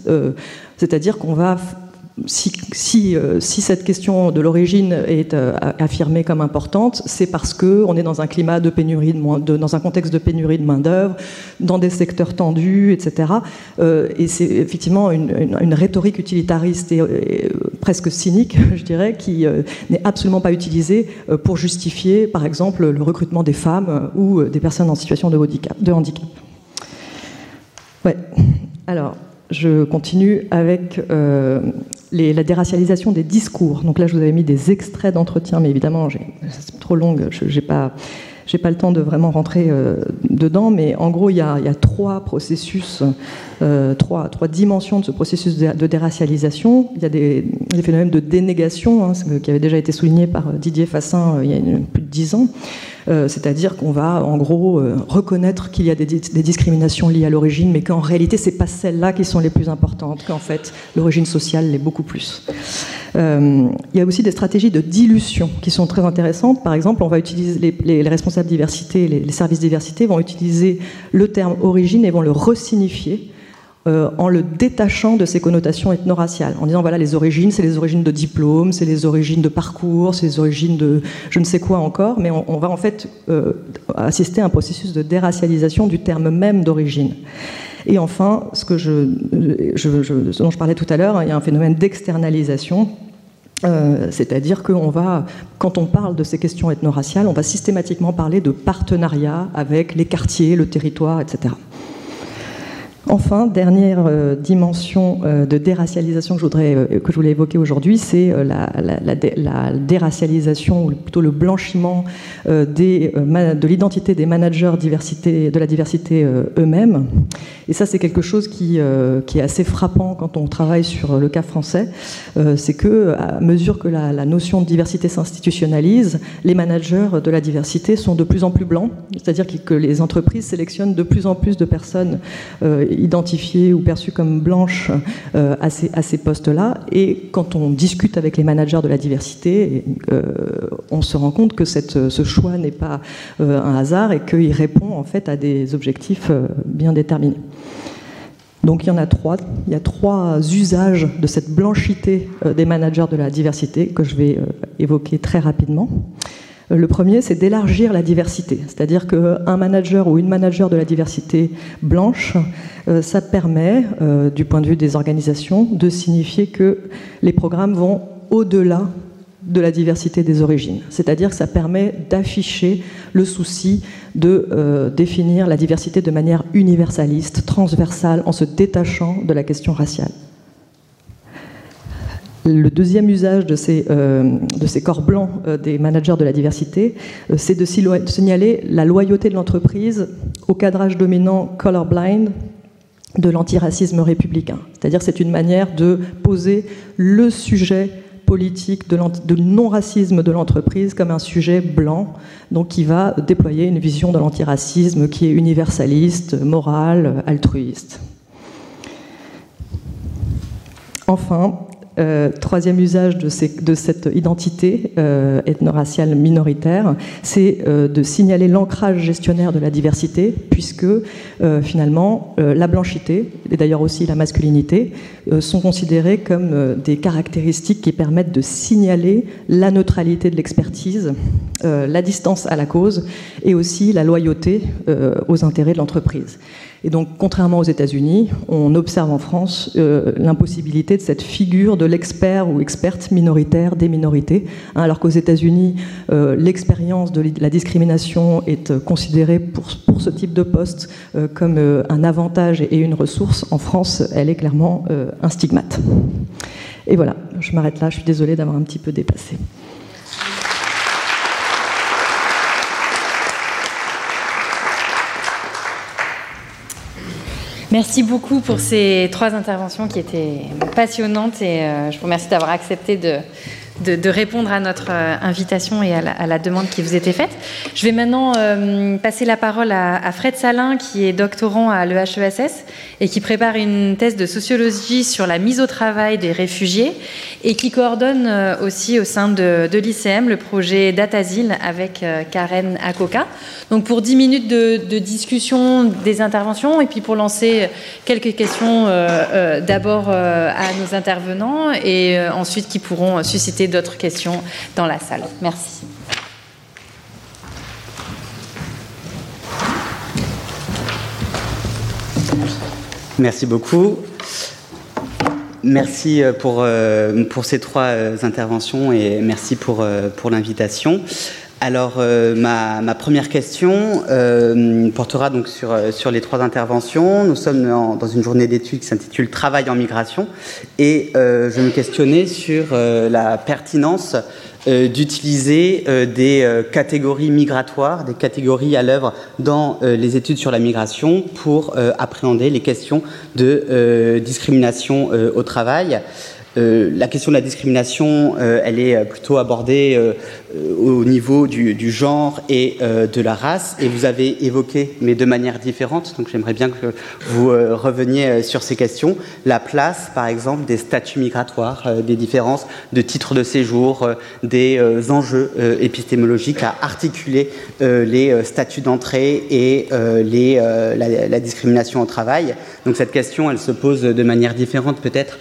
c'est-à-dire qu'on va si, euh, si, cette question de l'origine est euh, affirmée comme importante, c'est parce qu'on est dans un climat de pénurie, dans un contexte de pénurie de main-d'œuvre, dans des secteurs tendus, etc. Euh, et c'est effectivement une, rhétorique utilitariste et, presque cynique, [laughs] je dirais, qui n'est absolument pas utilisée pour justifier, par exemple, le recrutement des femmes ou des personnes en situation de handicap. Ouais. Alors, je continue avec la déracialisation des discours. Donc là, je vous avais mis des extraits d'entretien, mais évidemment, c'est trop long, je n'ai pas, pas le temps de vraiment rentrer euh, dedans. Mais en gros, il y a, trois processus, euh, trois, dimensions de ce processus de, déracialisation. Il y a des, phénomènes de dénégation, hein, qui avaient déjà été soulignés par Didier Fassin il y a plus de dix ans. Euh, c'est-à-dire qu'on va en gros euh, reconnaître qu'il y a des, discriminations liées à l'origine, mais qu'en réalité, ce n'est pas celles-là qui sont les plus importantes, qu'en fait, l'origine sociale l'est beaucoup plus. Euh, il y a aussi des stratégies de dilution qui sont très intéressantes. Par exemple, on va utiliser les, responsables diversité, les, les, services diversité vont utiliser le terme origine et vont le resignifier euh, en le détachant de ses connotations ethno-raciales, en disant voilà les origines, c'est les origines de diplôme, c'est les origines de parcours, c'est les origines de je ne sais quoi encore, mais on, va en fait euh, assister à un processus de déracialisation du terme même d'origine. Et enfin, ce dont je parlais tout à l'heure, il y a un phénomène d'externalisation C'est-à-dire qu'on va, quand on parle de ces questions ethno-raciales, on va systématiquement parler de partenariat avec les quartiers, le territoire, etc. Enfin, dernière euh, dimension euh, de déracialisation que je, voudrais, euh, que voulais évoquer aujourd'hui, c'est la, déracialisation, ou plutôt le blanchiment de l'identité des managers de la diversité eux-mêmes. Et ça, c'est quelque chose qui, qui, est assez frappant quand on travaille sur le cas français. c'est que, à mesure que la, notion de diversité s'institutionnalise, les managers de la diversité sont de plus en plus blancs, c'est-à-dire que les entreprises sélectionnent de plus en plus de personnes identifiées ou perçues comme blanches euh, à ces, postes-là. Et quand on discute avec les managers de la diversité, euh, on se rend compte que ce choix n'est pas euh, un hasard et qu'il répond en fait à des objectifs bien déterminés. Donc il y en a trois. Il y a trois usages de cette blanchité des managers de la diversité que je vais évoquer très rapidement. Euh, le premier, c'est d'élargir la diversité. C'est-à-dire qu'un manager ou une manager de la diversité blanche, euh, ça permet, euh, du point de vue des organisations, de signifier que les programmes vont au-delà de la diversité des origines. C'est-à-dire que ça permet d'afficher le souci de définir la diversité de manière universaliste, transversale, en se détachant de la question raciale. Le deuxième usage de ces, euh, corps blancs euh, des managers de la diversité, euh, c'est de signaler la loyauté de l'entreprise au cadrage dominant colorblind de l'antiracisme républicain. C'est-à-dire c'est une manière de poser le sujet politique de, de non-racisme de l'entreprise comme un sujet blanc, donc qui va déployer une vision de l'antiracisme qui est universaliste, morale, altruiste. Enfin, euh, troisième usage de, cette identité euh, ethno-raciale minoritaire, c'est euh, de signaler l'ancrage gestionnaire de la diversité, puisque finalement la blanchité, et d'ailleurs aussi la masculinité, sont considérées comme des caractéristiques qui permettent de signaler la neutralité de l'expertise, la distance à la cause et aussi la loyauté aux intérêts de l'entreprise. Et donc, contrairement aux États-Unis, on observe en France euh, l'impossibilité de cette figure de l'expert ou experte minoritaire des minorités, hein, alors qu'aux États-Unis, euh, l'expérience de la discrimination est euh, considérée pour, pour, ce type de poste comme un avantage et une ressource. En France, elle est clairement un stigmate. Et voilà, je m'arrête là, je suis désolée d'avoir un petit peu dépassé. Merci beaucoup pour ces trois interventions qui étaient passionnantes et euh, je vous remercie d'avoir accepté de, de, répondre à notre euh, invitation et à la, demande qui vous était faite. Je vais maintenant euh, passer la parole à, Fred Salin, qui est doctorant à l'EHESS et qui prépare une thèse de sociologie sur la mise au travail des réfugiés et qui coordonne euh, aussi au sein de, l'ICM le projet Datazil avec Karen Akoka. Donc pour 10 minutes de, discussion des interventions et puis pour lancer quelques questions d'abord à nos intervenants et ensuite qui pourront susciter d'autres questions dans la salle. Merci. Merci beaucoup. Merci euh, pour, euh, pour ces trois euh, interventions et merci pour l'invitation. Alors, ma, ma, première question portera donc sur, sur les trois interventions. Nous sommes dans une journée d'études qui s'intitule Travail en migration et je me questionnais sur la pertinence d'utiliser des catégories migratoires, des catégories à l'œuvre dans les études sur la migration pour appréhender les questions de discrimination au travail. Euh, la question de la discrimination, euh, elle est euh, plutôt abordée au niveau du, genre et de la race, et vous avez évoqué, mais de manière différente, donc j'aimerais bien que vous reveniez sur ces questions. La place, par exemple, des statuts migratoires, des différences de titres de séjour, des enjeux épistémologiques à articuler les statuts d'entrée et les, la, discrimination au travail. Donc cette question, elle se pose de manière différente peut-être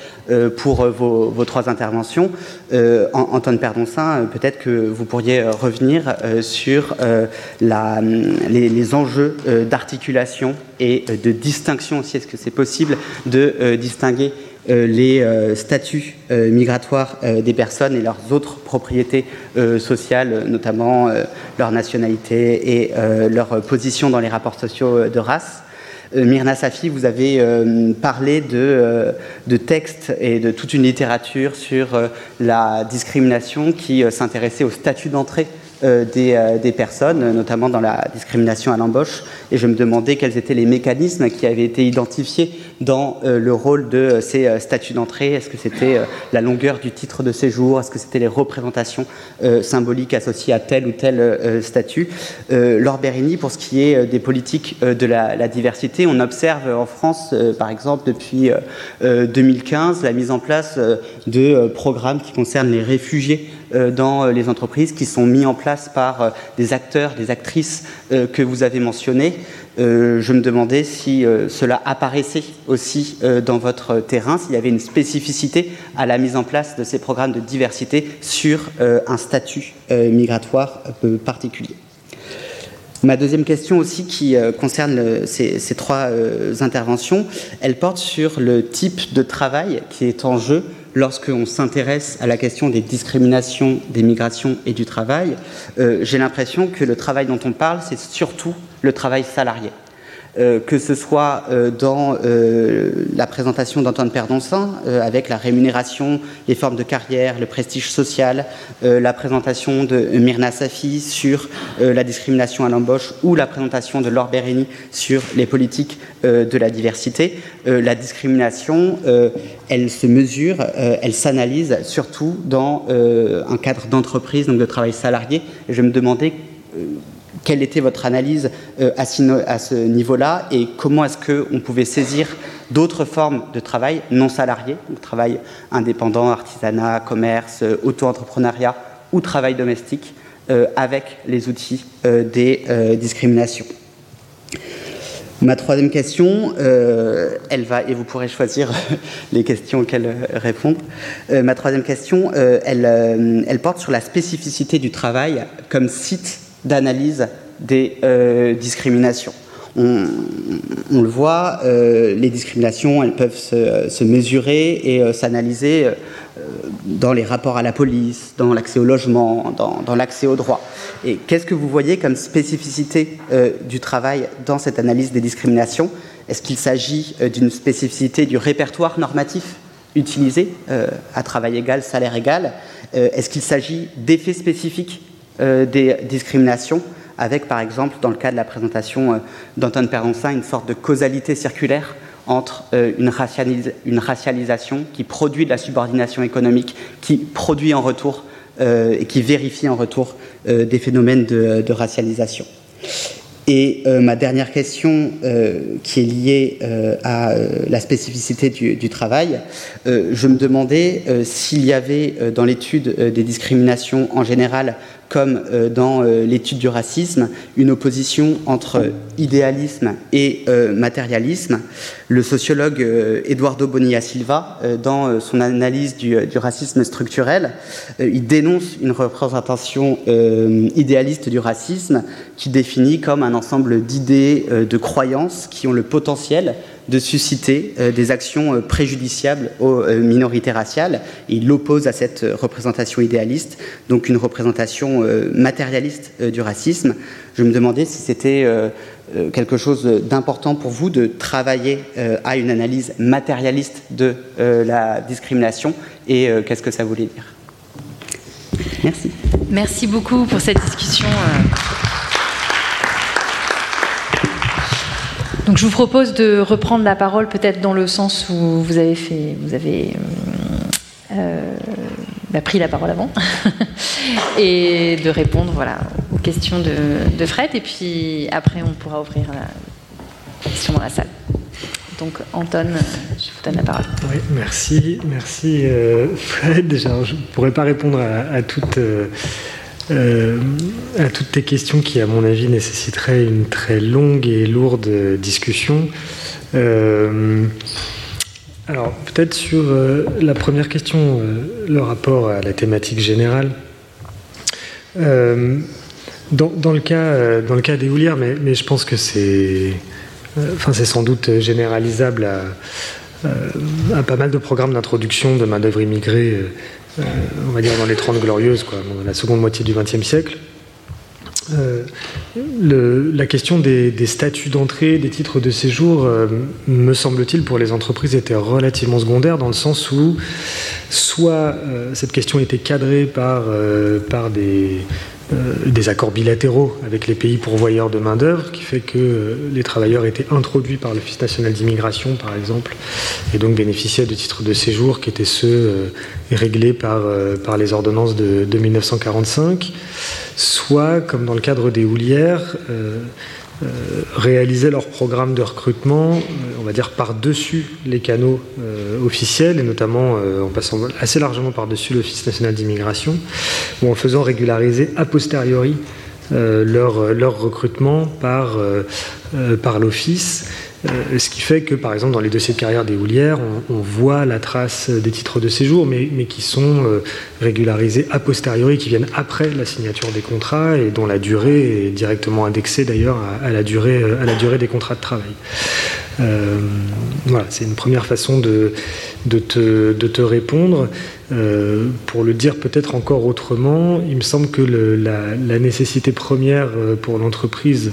pour vos vos, trois interventions. Euh, Antoine Perdoncin, euh, peut-être que vous pourriez euh, revenir sur la, les, enjeux d'articulation et de distinction aussi. Est-ce que c'est possible de distinguer les statuts migratoires des personnes et leurs autres propriétés sociales, notamment leur nationalité et leur position dans les rapports sociaux de race? Myrna Safi, vous avez parlé de, de, textes et de toute une littérature sur la discrimination qui s'intéressait au statut d'entrée euh, euh, des, personnes, notamment dans la discrimination à l'embauche. Et je me demandais quels étaient les mécanismes qui avaient été identifiés dans euh, le rôle de ces statuts d'entrée. Est-ce que c'était la longueur du titre de séjour? Est-ce que c'était les représentations symboliques associées à tel ou tel statut? Laure Bérigny, pour ce qui est des politiques de la, diversité, on observe en France, par exemple, depuis 2015, la mise en place de programmes qui concernent les réfugiés euh, dans euh, les entreprises qui sont mis en place par euh, des acteurs, des actrices que vous avez mentionnés. je me demandais si cela apparaissait aussi dans votre terrain, s'il y avait une spécificité à la mise en place de ces programmes de diversité sur un statut migratoire particulier. Ma deuxième question aussi qui concerne ces, trois interventions, elle porte sur le type de travail qui est en jeu lorsqu'on s'intéresse à la question des discriminations, des migrations et du travail, euh, j'ai l'impression que le travail dont on parle, c'est surtout le travail salarié. Euh, que ce soit euh, dans euh, la présentation d'Antoine Perdonsin, avec la rémunération, les formes de carrière, le prestige social, la présentation de Myrna Safi sur la discrimination à l'embauche ou la présentation de Laure Bérény sur les politiques de la diversité. la discrimination, elle se mesure, elle s'analyse surtout dans un cadre d'entreprise, donc de travail salarié. je me demandais quelle était votre analyse euh, à ce niveau-là et comment est-ce qu'on pouvait saisir d'autres formes de travail non salarié, donc travail indépendant, artisanat, commerce, euh, auto-entrepreneuriat ou travail domestique, euh, avec les outils des discriminations. Ma troisième question, elle va, et vous pourrez choisir [laughs] les questions auxquelles répondre. ma troisième question, elle, elle, porte sur la spécificité du travail comme site d'analyse des euh, discriminations. On, le voit, euh, les discriminations, elles peuvent se, mesurer et euh, s'analyser dans les rapports à la police, dans l'accès au logement, dans, l'accès aux droits. Et qu'est-ce que vous voyez comme spécificité du travail dans cette analyse des discriminations? Est-ce qu'il s'agit d'une spécificité du répertoire normatif utilisé à travail égal, salaire égal? Est-ce qu'il s'agit d'effets spécifiques des discriminations, avec par exemple, dans le cas de la présentation euh, d'Antoine Perroncin, une sorte de causalité circulaire entre euh, une, racialisation qui produit de la subordination économique, qui produit en retour et qui vérifie en retour des phénomènes de, racialisation. Et ma dernière question, qui est liée à la spécificité du travail, je me demandais s'il y avait dans l'étude des discriminations en général comme euh, dans euh, l'étude du racisme, une opposition entre idéalisme et euh, matérialisme. Le sociologue Eduardo Bonilla Silva, dans son analyse du, racisme structurel, il dénonce une représentation idéaliste du racisme qui définit comme un ensemble d'idées, de croyances qui ont le potentiel de susciter euh, des actions euh, préjudiciables aux euh, minorités raciales. il l'oppose à cette représentation idéaliste, donc une représentation matérialiste du racisme. Je me demandais si c'était quelque chose d'important pour vous de travailler à une analyse matérialiste de la discrimination et qu'est-ce que ça voulait dire. Merci. Merci beaucoup pour cette discussion. Je vous propose de reprendre la parole peut-être dans le sens où vous avez fait, vous avez euh, euh, bah, pris la parole avant [laughs] et de répondre voilà aux questions de, Fred et puis après on pourra ouvrir la question dans la salle. Donc Anton, je vous donne la parole. Oui, merci, merci euh, Fred. je ne pourrais pas répondre à, toutes à toutes tes questions qui, à mon avis, nécessiteraient une très longue et lourde discussion. Euh, alors, peut-être sur euh, la première question, le rapport à la thématique générale. Dans, le cas, dans le cas des houlières, mais, je pense que c'est sans doute généralisable à, à pas mal de programmes d'introduction de main-d'œuvre immigrée, on va dire dans les 30 glorieuses, quoi, dans la seconde moitié du XXe siècle. la question des, statuts d'entrée, des titres de séjour, me semble-t-il, pour les entreprises était relativement secondaire dans le sens où soit cette question était cadrée par, par des, euh, des accords bilatéraux avec les pays pourvoyeurs de main-d'œuvre, qui fait que euh, les travailleurs étaient introduits par l'Office national d'immigration, par exemple, et donc bénéficiaient de titres de séjour qui étaient ceux euh, réglés par, par les ordonnances de, 1945, soit, comme dans le cadre des houlières, euh, réalisaient leur programme de recrutement, euh, on va dire par-dessus les canaux euh, officiels, et notamment en passant assez largement par-dessus l'Office national d'immigration, ou en faisant régulariser a posteriori leur, leur, recrutement par, par l'Office. Euh, ce qui fait que, par exemple, dans les dossiers de carrière des houlières, on, voit la trace des titres de séjour, mais, qui sont euh, régularisés a posteriori, qui viennent après la signature des contrats et dont la durée est directement indexée d'ailleurs à, la durée, à la durée des contrats de travail. Euh, voilà, c'est une première façon de, de, te, de te, répondre. Euh, pour le dire peut-être encore autrement, il me semble que la, nécessité première euh, pour l'entreprise,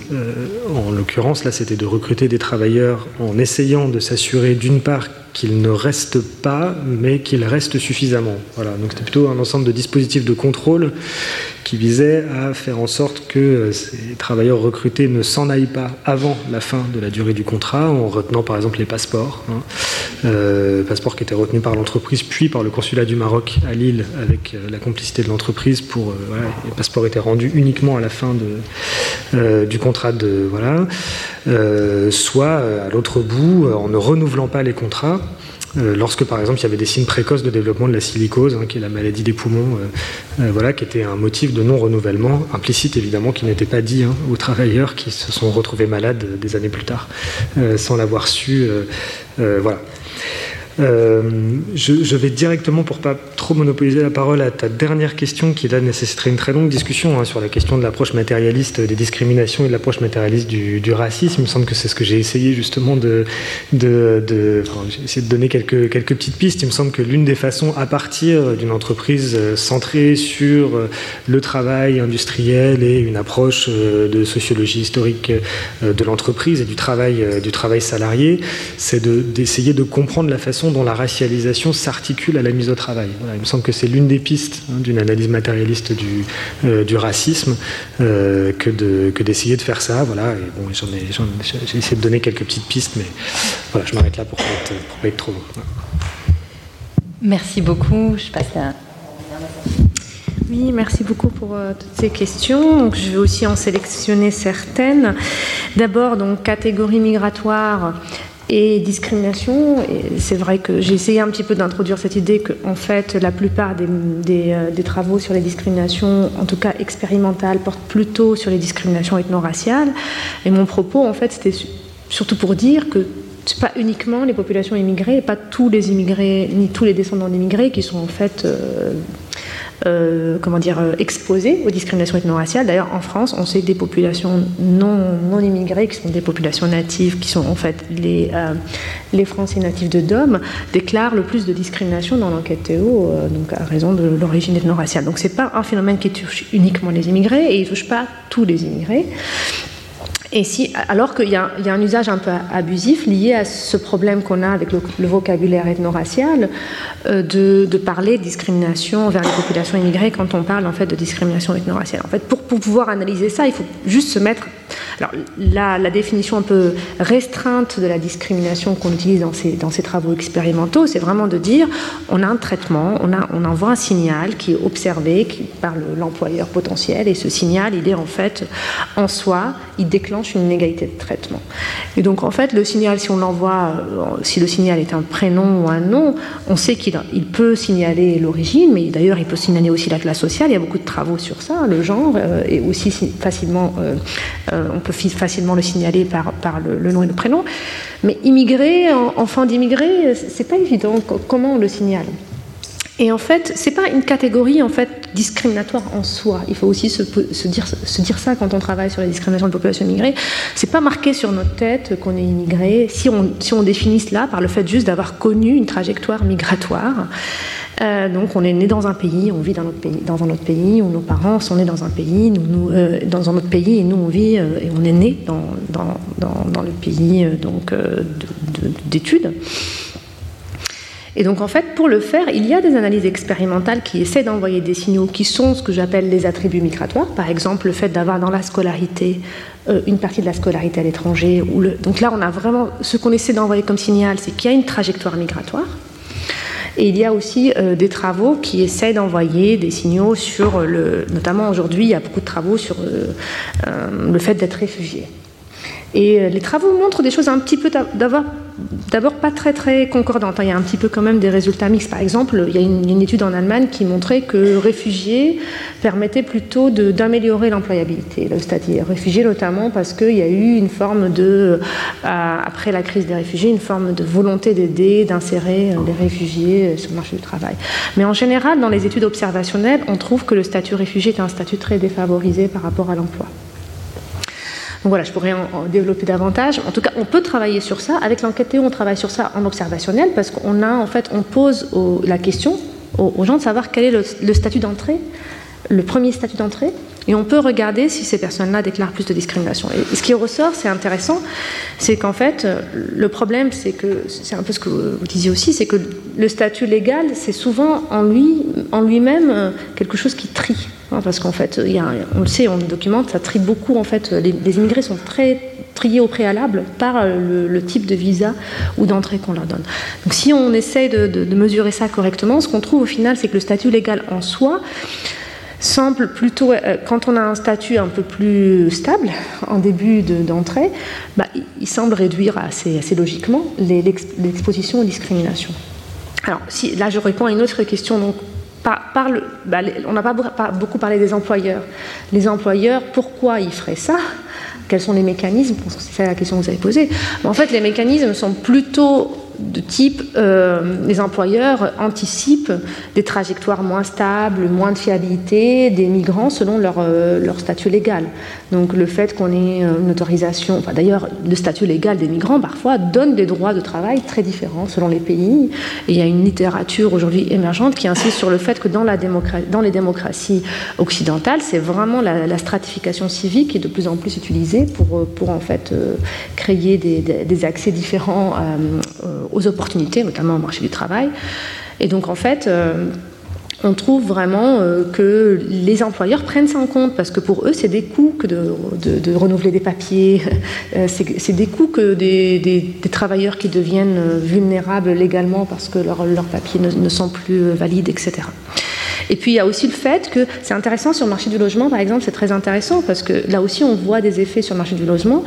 en l'occurrence là, c'était de recruter des travailleurs en essayant de s'assurer d'une part qu'il ne reste pas, mais qu'il reste suffisamment. Voilà, donc c'était plutôt un ensemble de dispositifs de contrôle qui visait à faire en sorte que euh, ces travailleurs recrutés ne s'en aillent pas avant la fin de la durée du contrat, en retenant par exemple les passeports, hein. euh, passeports qui étaient retenus par l'entreprise, puis par le consulat du Maroc à Lille, avec euh, la complicité de l'entreprise. Pour les passeports étaient rendus uniquement à la fin du contrat de voilà, soit à l'autre bout, en ne renouvelant pas les contrats. Euh, lorsque par exemple il y avait des signes précoces de développement de la silicose, hein, qui est la maladie des poumons, euh, euh, voilà, qui était un motif de non-renouvellement, implicite évidemment, qui n'était pas dit hein, aux travailleurs qui se sont retrouvés malades des années plus tard, sans l'avoir su. voilà. Euh, je, vais directement, pour pas trop monopoliser la parole, à ta dernière question, qui là nécessiterait une très longue discussion hein, sur la question de l'approche matérialiste des discriminations et de l'approche matérialiste du, racisme. Il me semble que c'est ce que j'ai essayé justement de, de, de donner quelques, quelques petites pistes. Il me semble que l'une des façons, à partir d'une entreprise euh, centrée sur euh, le travail industriel et une approche de sociologie historique de l'entreprise et du travail, du travail salarié, c'est d'essayer de comprendre la façon dont la racialisation s'articule à la mise au travail. il me semble que c'est l'une des pistes hein, d'une analyse matérialiste du, euh, du racisme euh, que, de, que d'essayer de faire ça. Voilà, et bon, j'en ai, j'ai essayé de donner quelques petites pistes, mais voilà, je m'arrête là pour ne pas, être trop long. Merci beaucoup. Je passe à oui, merci beaucoup pour euh, toutes ces questions. Donc, je vais aussi en sélectionner certaines. D'abord, donc catégorie migratoire et discrimination. C'est vrai que j'ai essayé un petit peu d'introduire cette idée que, en fait, la plupart des, euh, des, travaux sur les discriminations, en tout cas expérimentales, portent plutôt sur les discriminations ethno-raciales. Et mon propos, en fait, c'était surtout pour dire que c'est pas uniquement les populations immigrées, pas tous les immigrés, ni tous les descendants d'immigrés qui sont en fait euh, euh, comment dire, euh, exposés aux discriminations ethno-raciales. D'ailleurs, en France, on sait que des populations non, non immigrées, qui sont des populations natives, qui sont en fait les, euh, les Français natifs de Dôme, déclarent le plus de discrimination dans l'enquête Théo, donc à raison de l'origine ethno-raciale. Donc, c'est pas un phénomène qui touche uniquement les immigrés et il touche pas tous les immigrés. Et si, alors qu'il y, a un usage un peu abusif lié à ce problème qu'on a avec le, vocabulaire ethno-racial, euh, de, parler de discrimination vers les populations immigrées quand on parle en fait de discrimination ethno-raciale. En fait, pour, pouvoir analyser ça, il faut juste se mettre. Alors, la, définition un peu restreinte de la discrimination qu'on utilise dans ces, dans ces travaux expérimentaux, c'est vraiment de dire on a un traitement, on, a, on envoie un signal qui est observé qui, par l'employeur potentiel, et ce signal, il est en fait en soi, il déclenche une inégalité de traitement. Et donc en fait, le signal, si on l'envoie, euh, si le signal est un prénom ou un nom, on sait qu'il il peut signaler l'origine, mais d'ailleurs il peut signaler aussi la classe sociale. Il y a beaucoup de travaux sur ça, le genre, euh, et aussi facilement, euh, on peut facilement le signaler par, le, nom et le prénom. Mais immigré, enfant d'immigré, c'est pas évident. Comment on le signale? Et en fait, c'est pas une catégorie en fait discriminatoire en soi. Il faut aussi se, dire, ça quand on travaille sur les discriminations de population immigrée. C'est pas marqué sur notre tête qu'on est immigré. Si on définit cela par le fait juste d'avoir connu une trajectoire migratoire, euh, donc on est né dans un pays, on vit dans, notre pays, dans un autre pays, où nos parents sont nés dans un pays, nous, euh, dans un autre pays, et nous on vit euh, et on est né dans, dans, le pays donc d'études. Et donc en fait, pour le faire, il y a des analyses expérimentales qui essaient d'envoyer des signaux qui sont ce que j'appelle les attributs migratoires. Par exemple, le fait d'avoir dans la scolarité une partie de la scolarité à l'étranger. Donc là, on a vraiment ce qu'on essaie d'envoyer comme signal, c'est qu'il y a une trajectoire migratoire. Et il y a aussi euh, des travaux qui essaient d'envoyer des signaux sur le. Notamment aujourd'hui, il y a beaucoup de travaux sur euh, euh, le fait d'être réfugié. Et les travaux montrent des choses un petit peu d'abord pas très très concordante. Il y a un petit peu quand même des résultats mixtes. Par exemple, il y a une, étude en Allemagne qui montrait que réfugiés permettait plutôt d'améliorer l'employabilité, le statut réfugié notamment parce qu'il y a eu une forme de, euh, après la crise des réfugiés, une forme de volonté d'aider, d'insérer euh, les réfugiés euh, sur le marché du travail. Mais en général, dans les études observationnelles, on trouve que le statut réfugié est un statut très défavorisé par rapport à l'emploi. Donc voilà, je pourrais en, développer davantage. En tout cas, on peut travailler sur ça. Avec l'enquête on travaille sur ça en observationnel parce qu'on a, en fait, on pose la question aux, gens de savoir quel est le, statut d'entrée, le premier statut d'entrée, et on peut regarder si ces personnes-là déclarent plus de discrimination. Et ce qui ressort, c'est intéressant, c'est qu'en fait, le problème, c'est que, c'est un peu ce que vous disiez aussi, c'est que le statut légal, c'est souvent en lui, en lui-même, quelque chose qui trie. Hein, parce qu'en fait, on le sait, on le documente, ça trie beaucoup. En fait, les, immigrés sont très triés au préalable par euh, le, type de visa ou d'entrée qu'on leur donne. Donc, si on essaye de, mesurer ça correctement, ce qu'on trouve au final, c'est que le statut légal en soi semble plutôt, euh, quand on a un statut un peu plus stable en début d'entrée, bah, il semble réduire assez, assez logiquement l'exposition aux discriminations. Alors, là, je réponds à une autre question. Bah, on n'a pas beaucoup parlé des employeurs. Les employeurs, pourquoi ils feraient ça? Quels sont les mécanismes? C'est la question que vous avez posée. En fait, les mécanismes sont plutôt de type euh, les employeurs anticipent des trajectoires moins stables, moins de fiabilité des migrants selon leur, euh, statut légal. Donc le fait qu'on ait euh, une autorisation, d'ailleurs le statut légal des migrants parfois donne des droits de travail très différents selon les pays. Il y a une littérature aujourd'hui émergente qui insiste sur le fait que dans, les démocraties occidentales, c'est vraiment la, stratification civique qui est de plus en plus utilisée pour, créer des, des, accès différents aux opportunités, notamment au marché du travail. Et donc en fait, euh, on trouve vraiment euh, que les employeurs prennent ça en compte parce que pour eux, c'est des coûts que de, renouveler des papiers, [laughs] euh, c'est des coûts que des, travailleurs qui deviennent vulnérables légalement parce que leurs papiers ne, sont plus valides, etc. Et puis il y a aussi le fait que c'est intéressant sur le marché du logement, par exemple, c'est très intéressant parce que là aussi on voit des effets sur le marché du logement.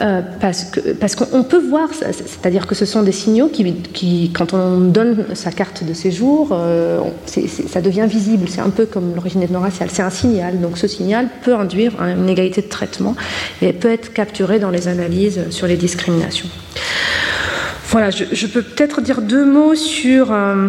Euh, parce qu'on parce peut voir, c'est-à-dire que ce sont des signaux qui, qui, quand on donne sa carte de séjour, euh, ça devient visible. C'est un peu comme l'origine ethno-raciale. C'est un signal. Donc ce signal peut induire une égalité de traitement et peut être capturé dans les analyses sur les discriminations. Voilà, je, peux peut-être dire deux mots sur... Euh,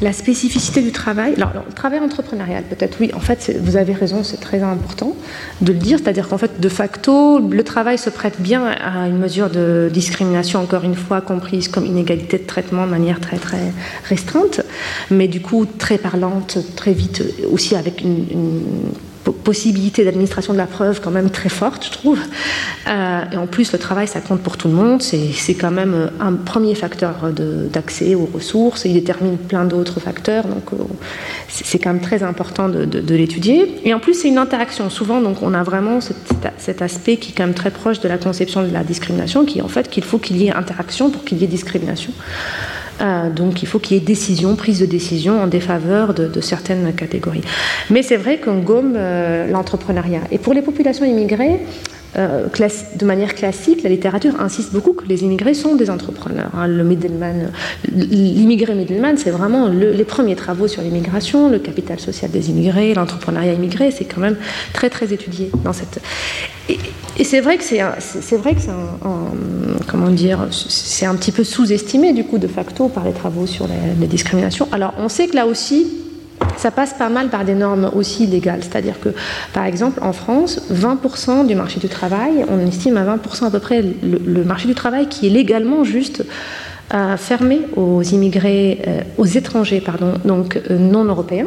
la spécificité du travail, alors, le travail entrepreneurial, peut-être oui, en fait, vous avez raison, c'est très important de le dire, c'est-à-dire qu'en fait, de facto, le travail se prête bien à une mesure de discrimination, encore une fois, comprise comme inégalité de traitement de manière très, très restreinte, mais du coup, très parlante, très vite, aussi avec une possibilité d'administration de la preuve quand même très forte, je trouve. Euh, et en plus, le travail, ça compte pour tout le monde. C'est quand même euh, un premier facteur d'accès aux ressources. Il détermine plein d'autres facteurs. Donc, euh, c'est quand même très important de, de, l'étudier. Et en plus, c'est une interaction. Souvent, donc, on a vraiment cet, cet, aspect qui est quand même très proche de la conception de la discrimination, qui est en fait qu'il faut qu'il y ait interaction pour qu'il y ait discrimination. Euh, donc il faut qu'il y ait décision, prise de décision en défaveur de, certaines catégories. Mais c'est vrai qu'on gomme euh, l'entrepreneuriat. Et pour les populations immigrées, euh, de manière classique, la littérature insiste beaucoup que les immigrés sont des entrepreneurs. Hein. Le middleman, l'immigré middleman, c'est vraiment les premiers travaux sur l'immigration, le capital social des immigrés, l'entrepreneuriat immigré, c'est quand même très très étudié dans cette. Et, c'est vrai que c'est vrai que c'est un, comment dire, c'est un petit peu sous-estimé du coup de facto par les travaux sur les discriminations. Alors on sait que là aussi ça passe pas mal par des normes aussi légales. C'est-à-dire que, par exemple, en France, 20% du marché du travail, on estime à 20% à peu près le, marché du travail qui est légalement juste euh, fermé aux immigrés, euh, aux étrangers, pardon, donc euh, non européens.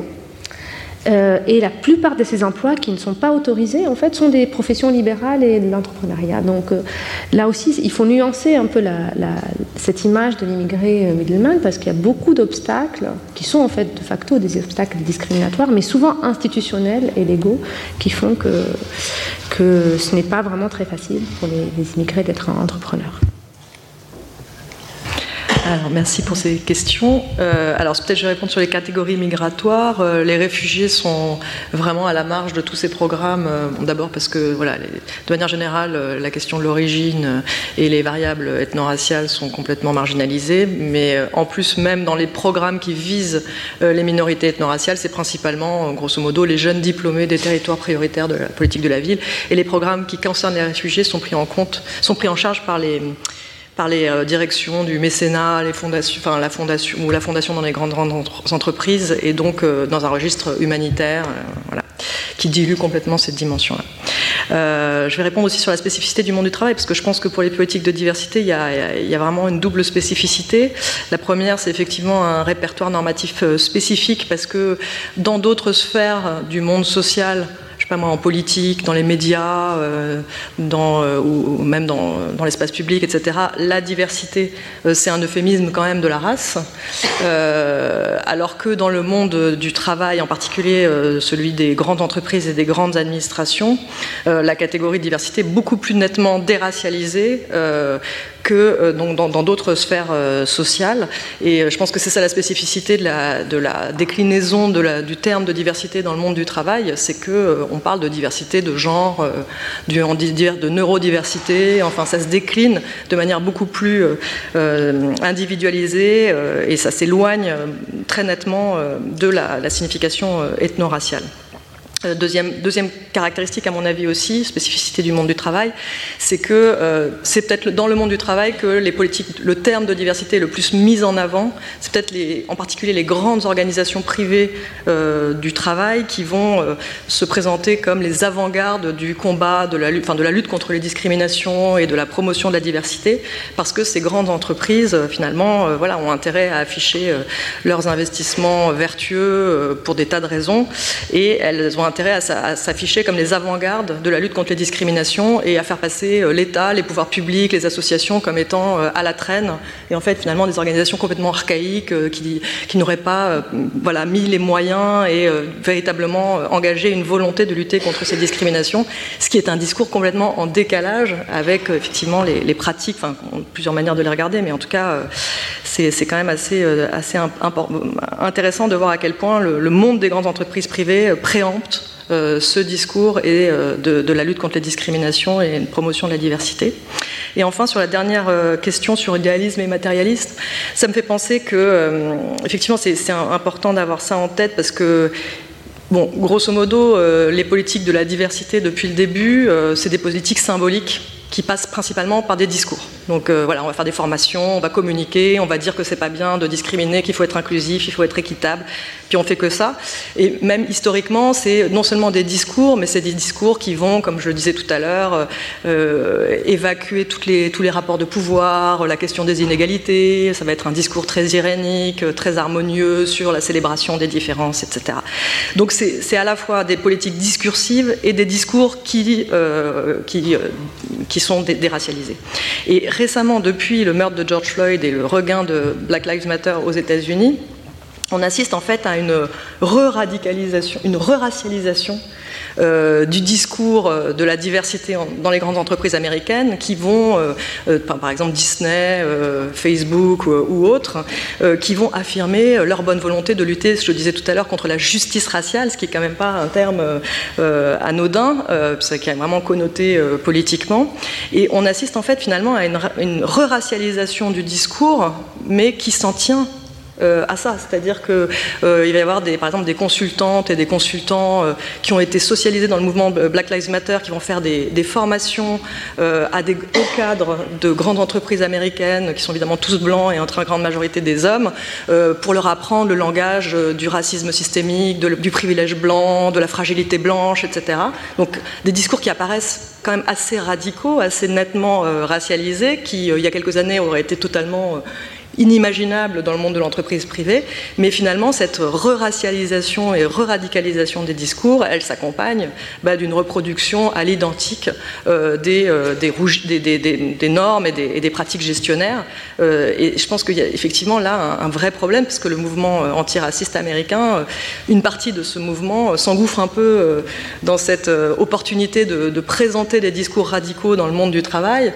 Euh, et la plupart de ces emplois qui ne sont pas autorisés, en fait, sont des professions libérales et de l'entrepreneuriat. Donc euh, là aussi, il faut nuancer un peu cette image de l'immigré euh, middleman parce qu'il y a beaucoup d'obstacles qui sont en fait de facto des obstacles discriminatoires, mais souvent institutionnels et légaux, qui font que, ce n'est pas vraiment très facile pour les, les immigrés d'être entrepreneurs. Alors, merci pour ces questions. Euh, alors, peut-être je vais répondre sur les catégories migratoires. Euh, les réfugiés sont vraiment à la marge de tous ces programmes. Euh, D'abord parce que, voilà, de manière générale, la question de l'origine et les variables ethno-raciales sont complètement marginalisées. Mais en plus, même dans les programmes qui visent les minorités ethno-raciales, c'est principalement, grosso modo, les jeunes diplômés des territoires prioritaires de la politique de la ville. Et les programmes qui concernent les réfugiés sont pris en compte, sont pris en charge par les par les euh, directions du mécénat, la fondation ou la fondation dans les grandes, entreprises, et donc euh, dans un registre humanitaire, euh, qui dilue complètement cette dimension-là. je vais répondre aussi sur la spécificité du monde du travail, parce que je pense que pour les politiques de diversité, a, il y a vraiment une double spécificité. La première, c'est effectivement un répertoire normatif spécifique, parce que dans d'autres sphères du monde social, je sais pas moi, en politique, dans les médias, euh, euh, ou, même dans, l'espace public, etc. La diversité, euh, c'est un euphémisme quand même de la race, alors que dans le monde du travail, en particulier celui des grandes entreprises et des grandes administrations, la catégorie de diversité est beaucoup plus nettement déracialisée que euh, dans d'autres sphères sociales. Et je pense que c'est ça la spécificité de la, déclinaison du terme de diversité dans le monde du travail, c'est qu'on parle de diversité de genre, du, de neurodiversité, enfin ça se décline de manière beaucoup plus individualisée et ça s'éloigne très nettement de la signification ethno-raciale. Euh, deuxième, caractéristique, à mon avis aussi, spécificité du monde du travail, c'est que euh, c'est peut-être dans le monde du travail que les politiques, le terme de diversité est le plus mis en avant. C'est peut-être en particulier les grandes organisations privées euh, du travail qui vont se présenter comme les avant-gardes du combat, de la, lutte, de la lutte contre les discriminations et de la promotion de la diversité, parce que ces grandes entreprises, finalement, voilà, ont intérêt à afficher leurs investissements vertueux pour des tas de raisons, et elles ont intérêt à s'afficher comme les avant-gardes de la lutte contre les discriminations et à faire passer euh, l'État, les pouvoirs publics, les associations comme étant euh, à la traîne. Et en fait, finalement, des organisations complètement archaïques euh, qui, n'auraient pas voilà, mis les moyens et véritablement engagé une volonté de lutter contre ces discriminations, ce qui est un discours complètement en décalage avec effectivement les, les pratiques, enfin, plusieurs manières de les regarder, mais en tout cas, c'est quand même assez, assez intéressant de voir à quel point le, le monde des grandes entreprises privées préempte euh, ce discours et euh, de, la lutte contre les discriminations et une promotion de la diversité. Et enfin, sur la dernière euh, question sur idéalisme et matérialiste, ça me fait penser que, effectivement, c'est important d'avoir ça en tête parce que Bon, grosso modo, les politiques de la diversité depuis le début, c'est des politiques symboliques qui passe principalement par des discours. Donc euh, voilà, on va faire des formations, on va communiquer, on va dire que c'est pas bien de discriminer, qu'il faut être inclusif, il faut être équitable, puis on fait que ça. Et même historiquement, c'est non seulement des discours, mais c'est des discours qui vont, comme je le disais tout à l'heure, euh, évacuer toutes les, tous les rapports de pouvoir, la question des inégalités, ça va être un discours très irénique, très harmonieux sur la célébration des différences, etc. Donc c'est à la fois des politiques discursives et des discours qui, euh, qui, qui sont déracialisés. Et récemment, depuis le meurtre de George Floyd et le regain de Black Lives Matter aux États-Unis, on assiste en fait à une re-radicalisation, une re-racialisation euh, du discours euh, de la diversité dans les grandes entreprises américaines qui vont, euh, par exemple Disney, Facebook ou, autres, qui vont affirmer leur bonne volonté de lutter, je le disais tout à l'heure, contre la justice raciale, ce qui est quand même pas un terme anodin, ce qui est vraiment connoté politiquement. Et on assiste en fait finalement à une, une re-racialisation du discours, mais qui s'en tient euh, à ça. C'est-à-dire qu'il euh, va y avoir des, par exemple des consultantes et des consultants euh, qui ont été socialisés dans le mouvement Black Lives Matter, qui vont faire des, formations à des hauts cadres de grandes entreprises américaines, qui sont évidemment tous blancs et en très grande majorité des hommes, pour leur apprendre le langage du racisme systémique, du privilège blanc, de la fragilité blanche, etc. Donc des discours qui apparaissent quand même assez radicaux, assez nettement racialisés, qui il y a quelques années auraient été totalement inimaginable dans le monde de l'entreprise privée, mais finalement cette re-racialisation et re-radicalisation des discours, elle s'accompagne bah, d'une reproduction à l'identique euh, des, euh, des, normes et des, pratiques gestionnaires. Euh, et je pense qu'il y a effectivement là un, vrai problème, parce que le mouvement antiraciste américain, une partie de ce mouvement s'engouffre un peu dans cette opportunité de, présenter des discours radicaux dans le monde du travail,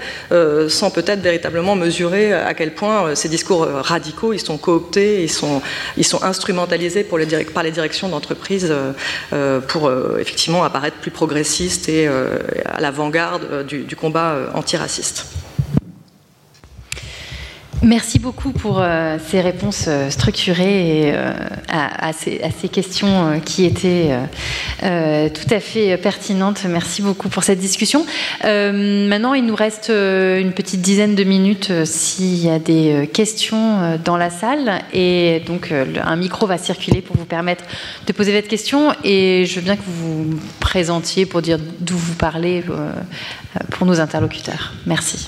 sans peut-être véritablement mesurer à quel point ces discours euh, radicaux, ils sont cooptés, ils sont, ils sont instrumentalisés par les directions d'entreprise euh, euh, pour effectivement apparaître plus progressistes et à l'avant-garde du, combat antiraciste. Merci beaucoup pour euh, ces réponses euh, structurées et, euh, à, ces, questions qui étaient tout à fait pertinentes. Merci beaucoup pour cette discussion. maintenant, il nous reste une petite dizaine de minutes s'il y a des questions dans la salle. Et donc, un micro va circuler pour vous permettre de poser votre question. Et je veux bien que vous vous présentiez pour dire d'où vous parlez pour nos interlocuteurs. Merci.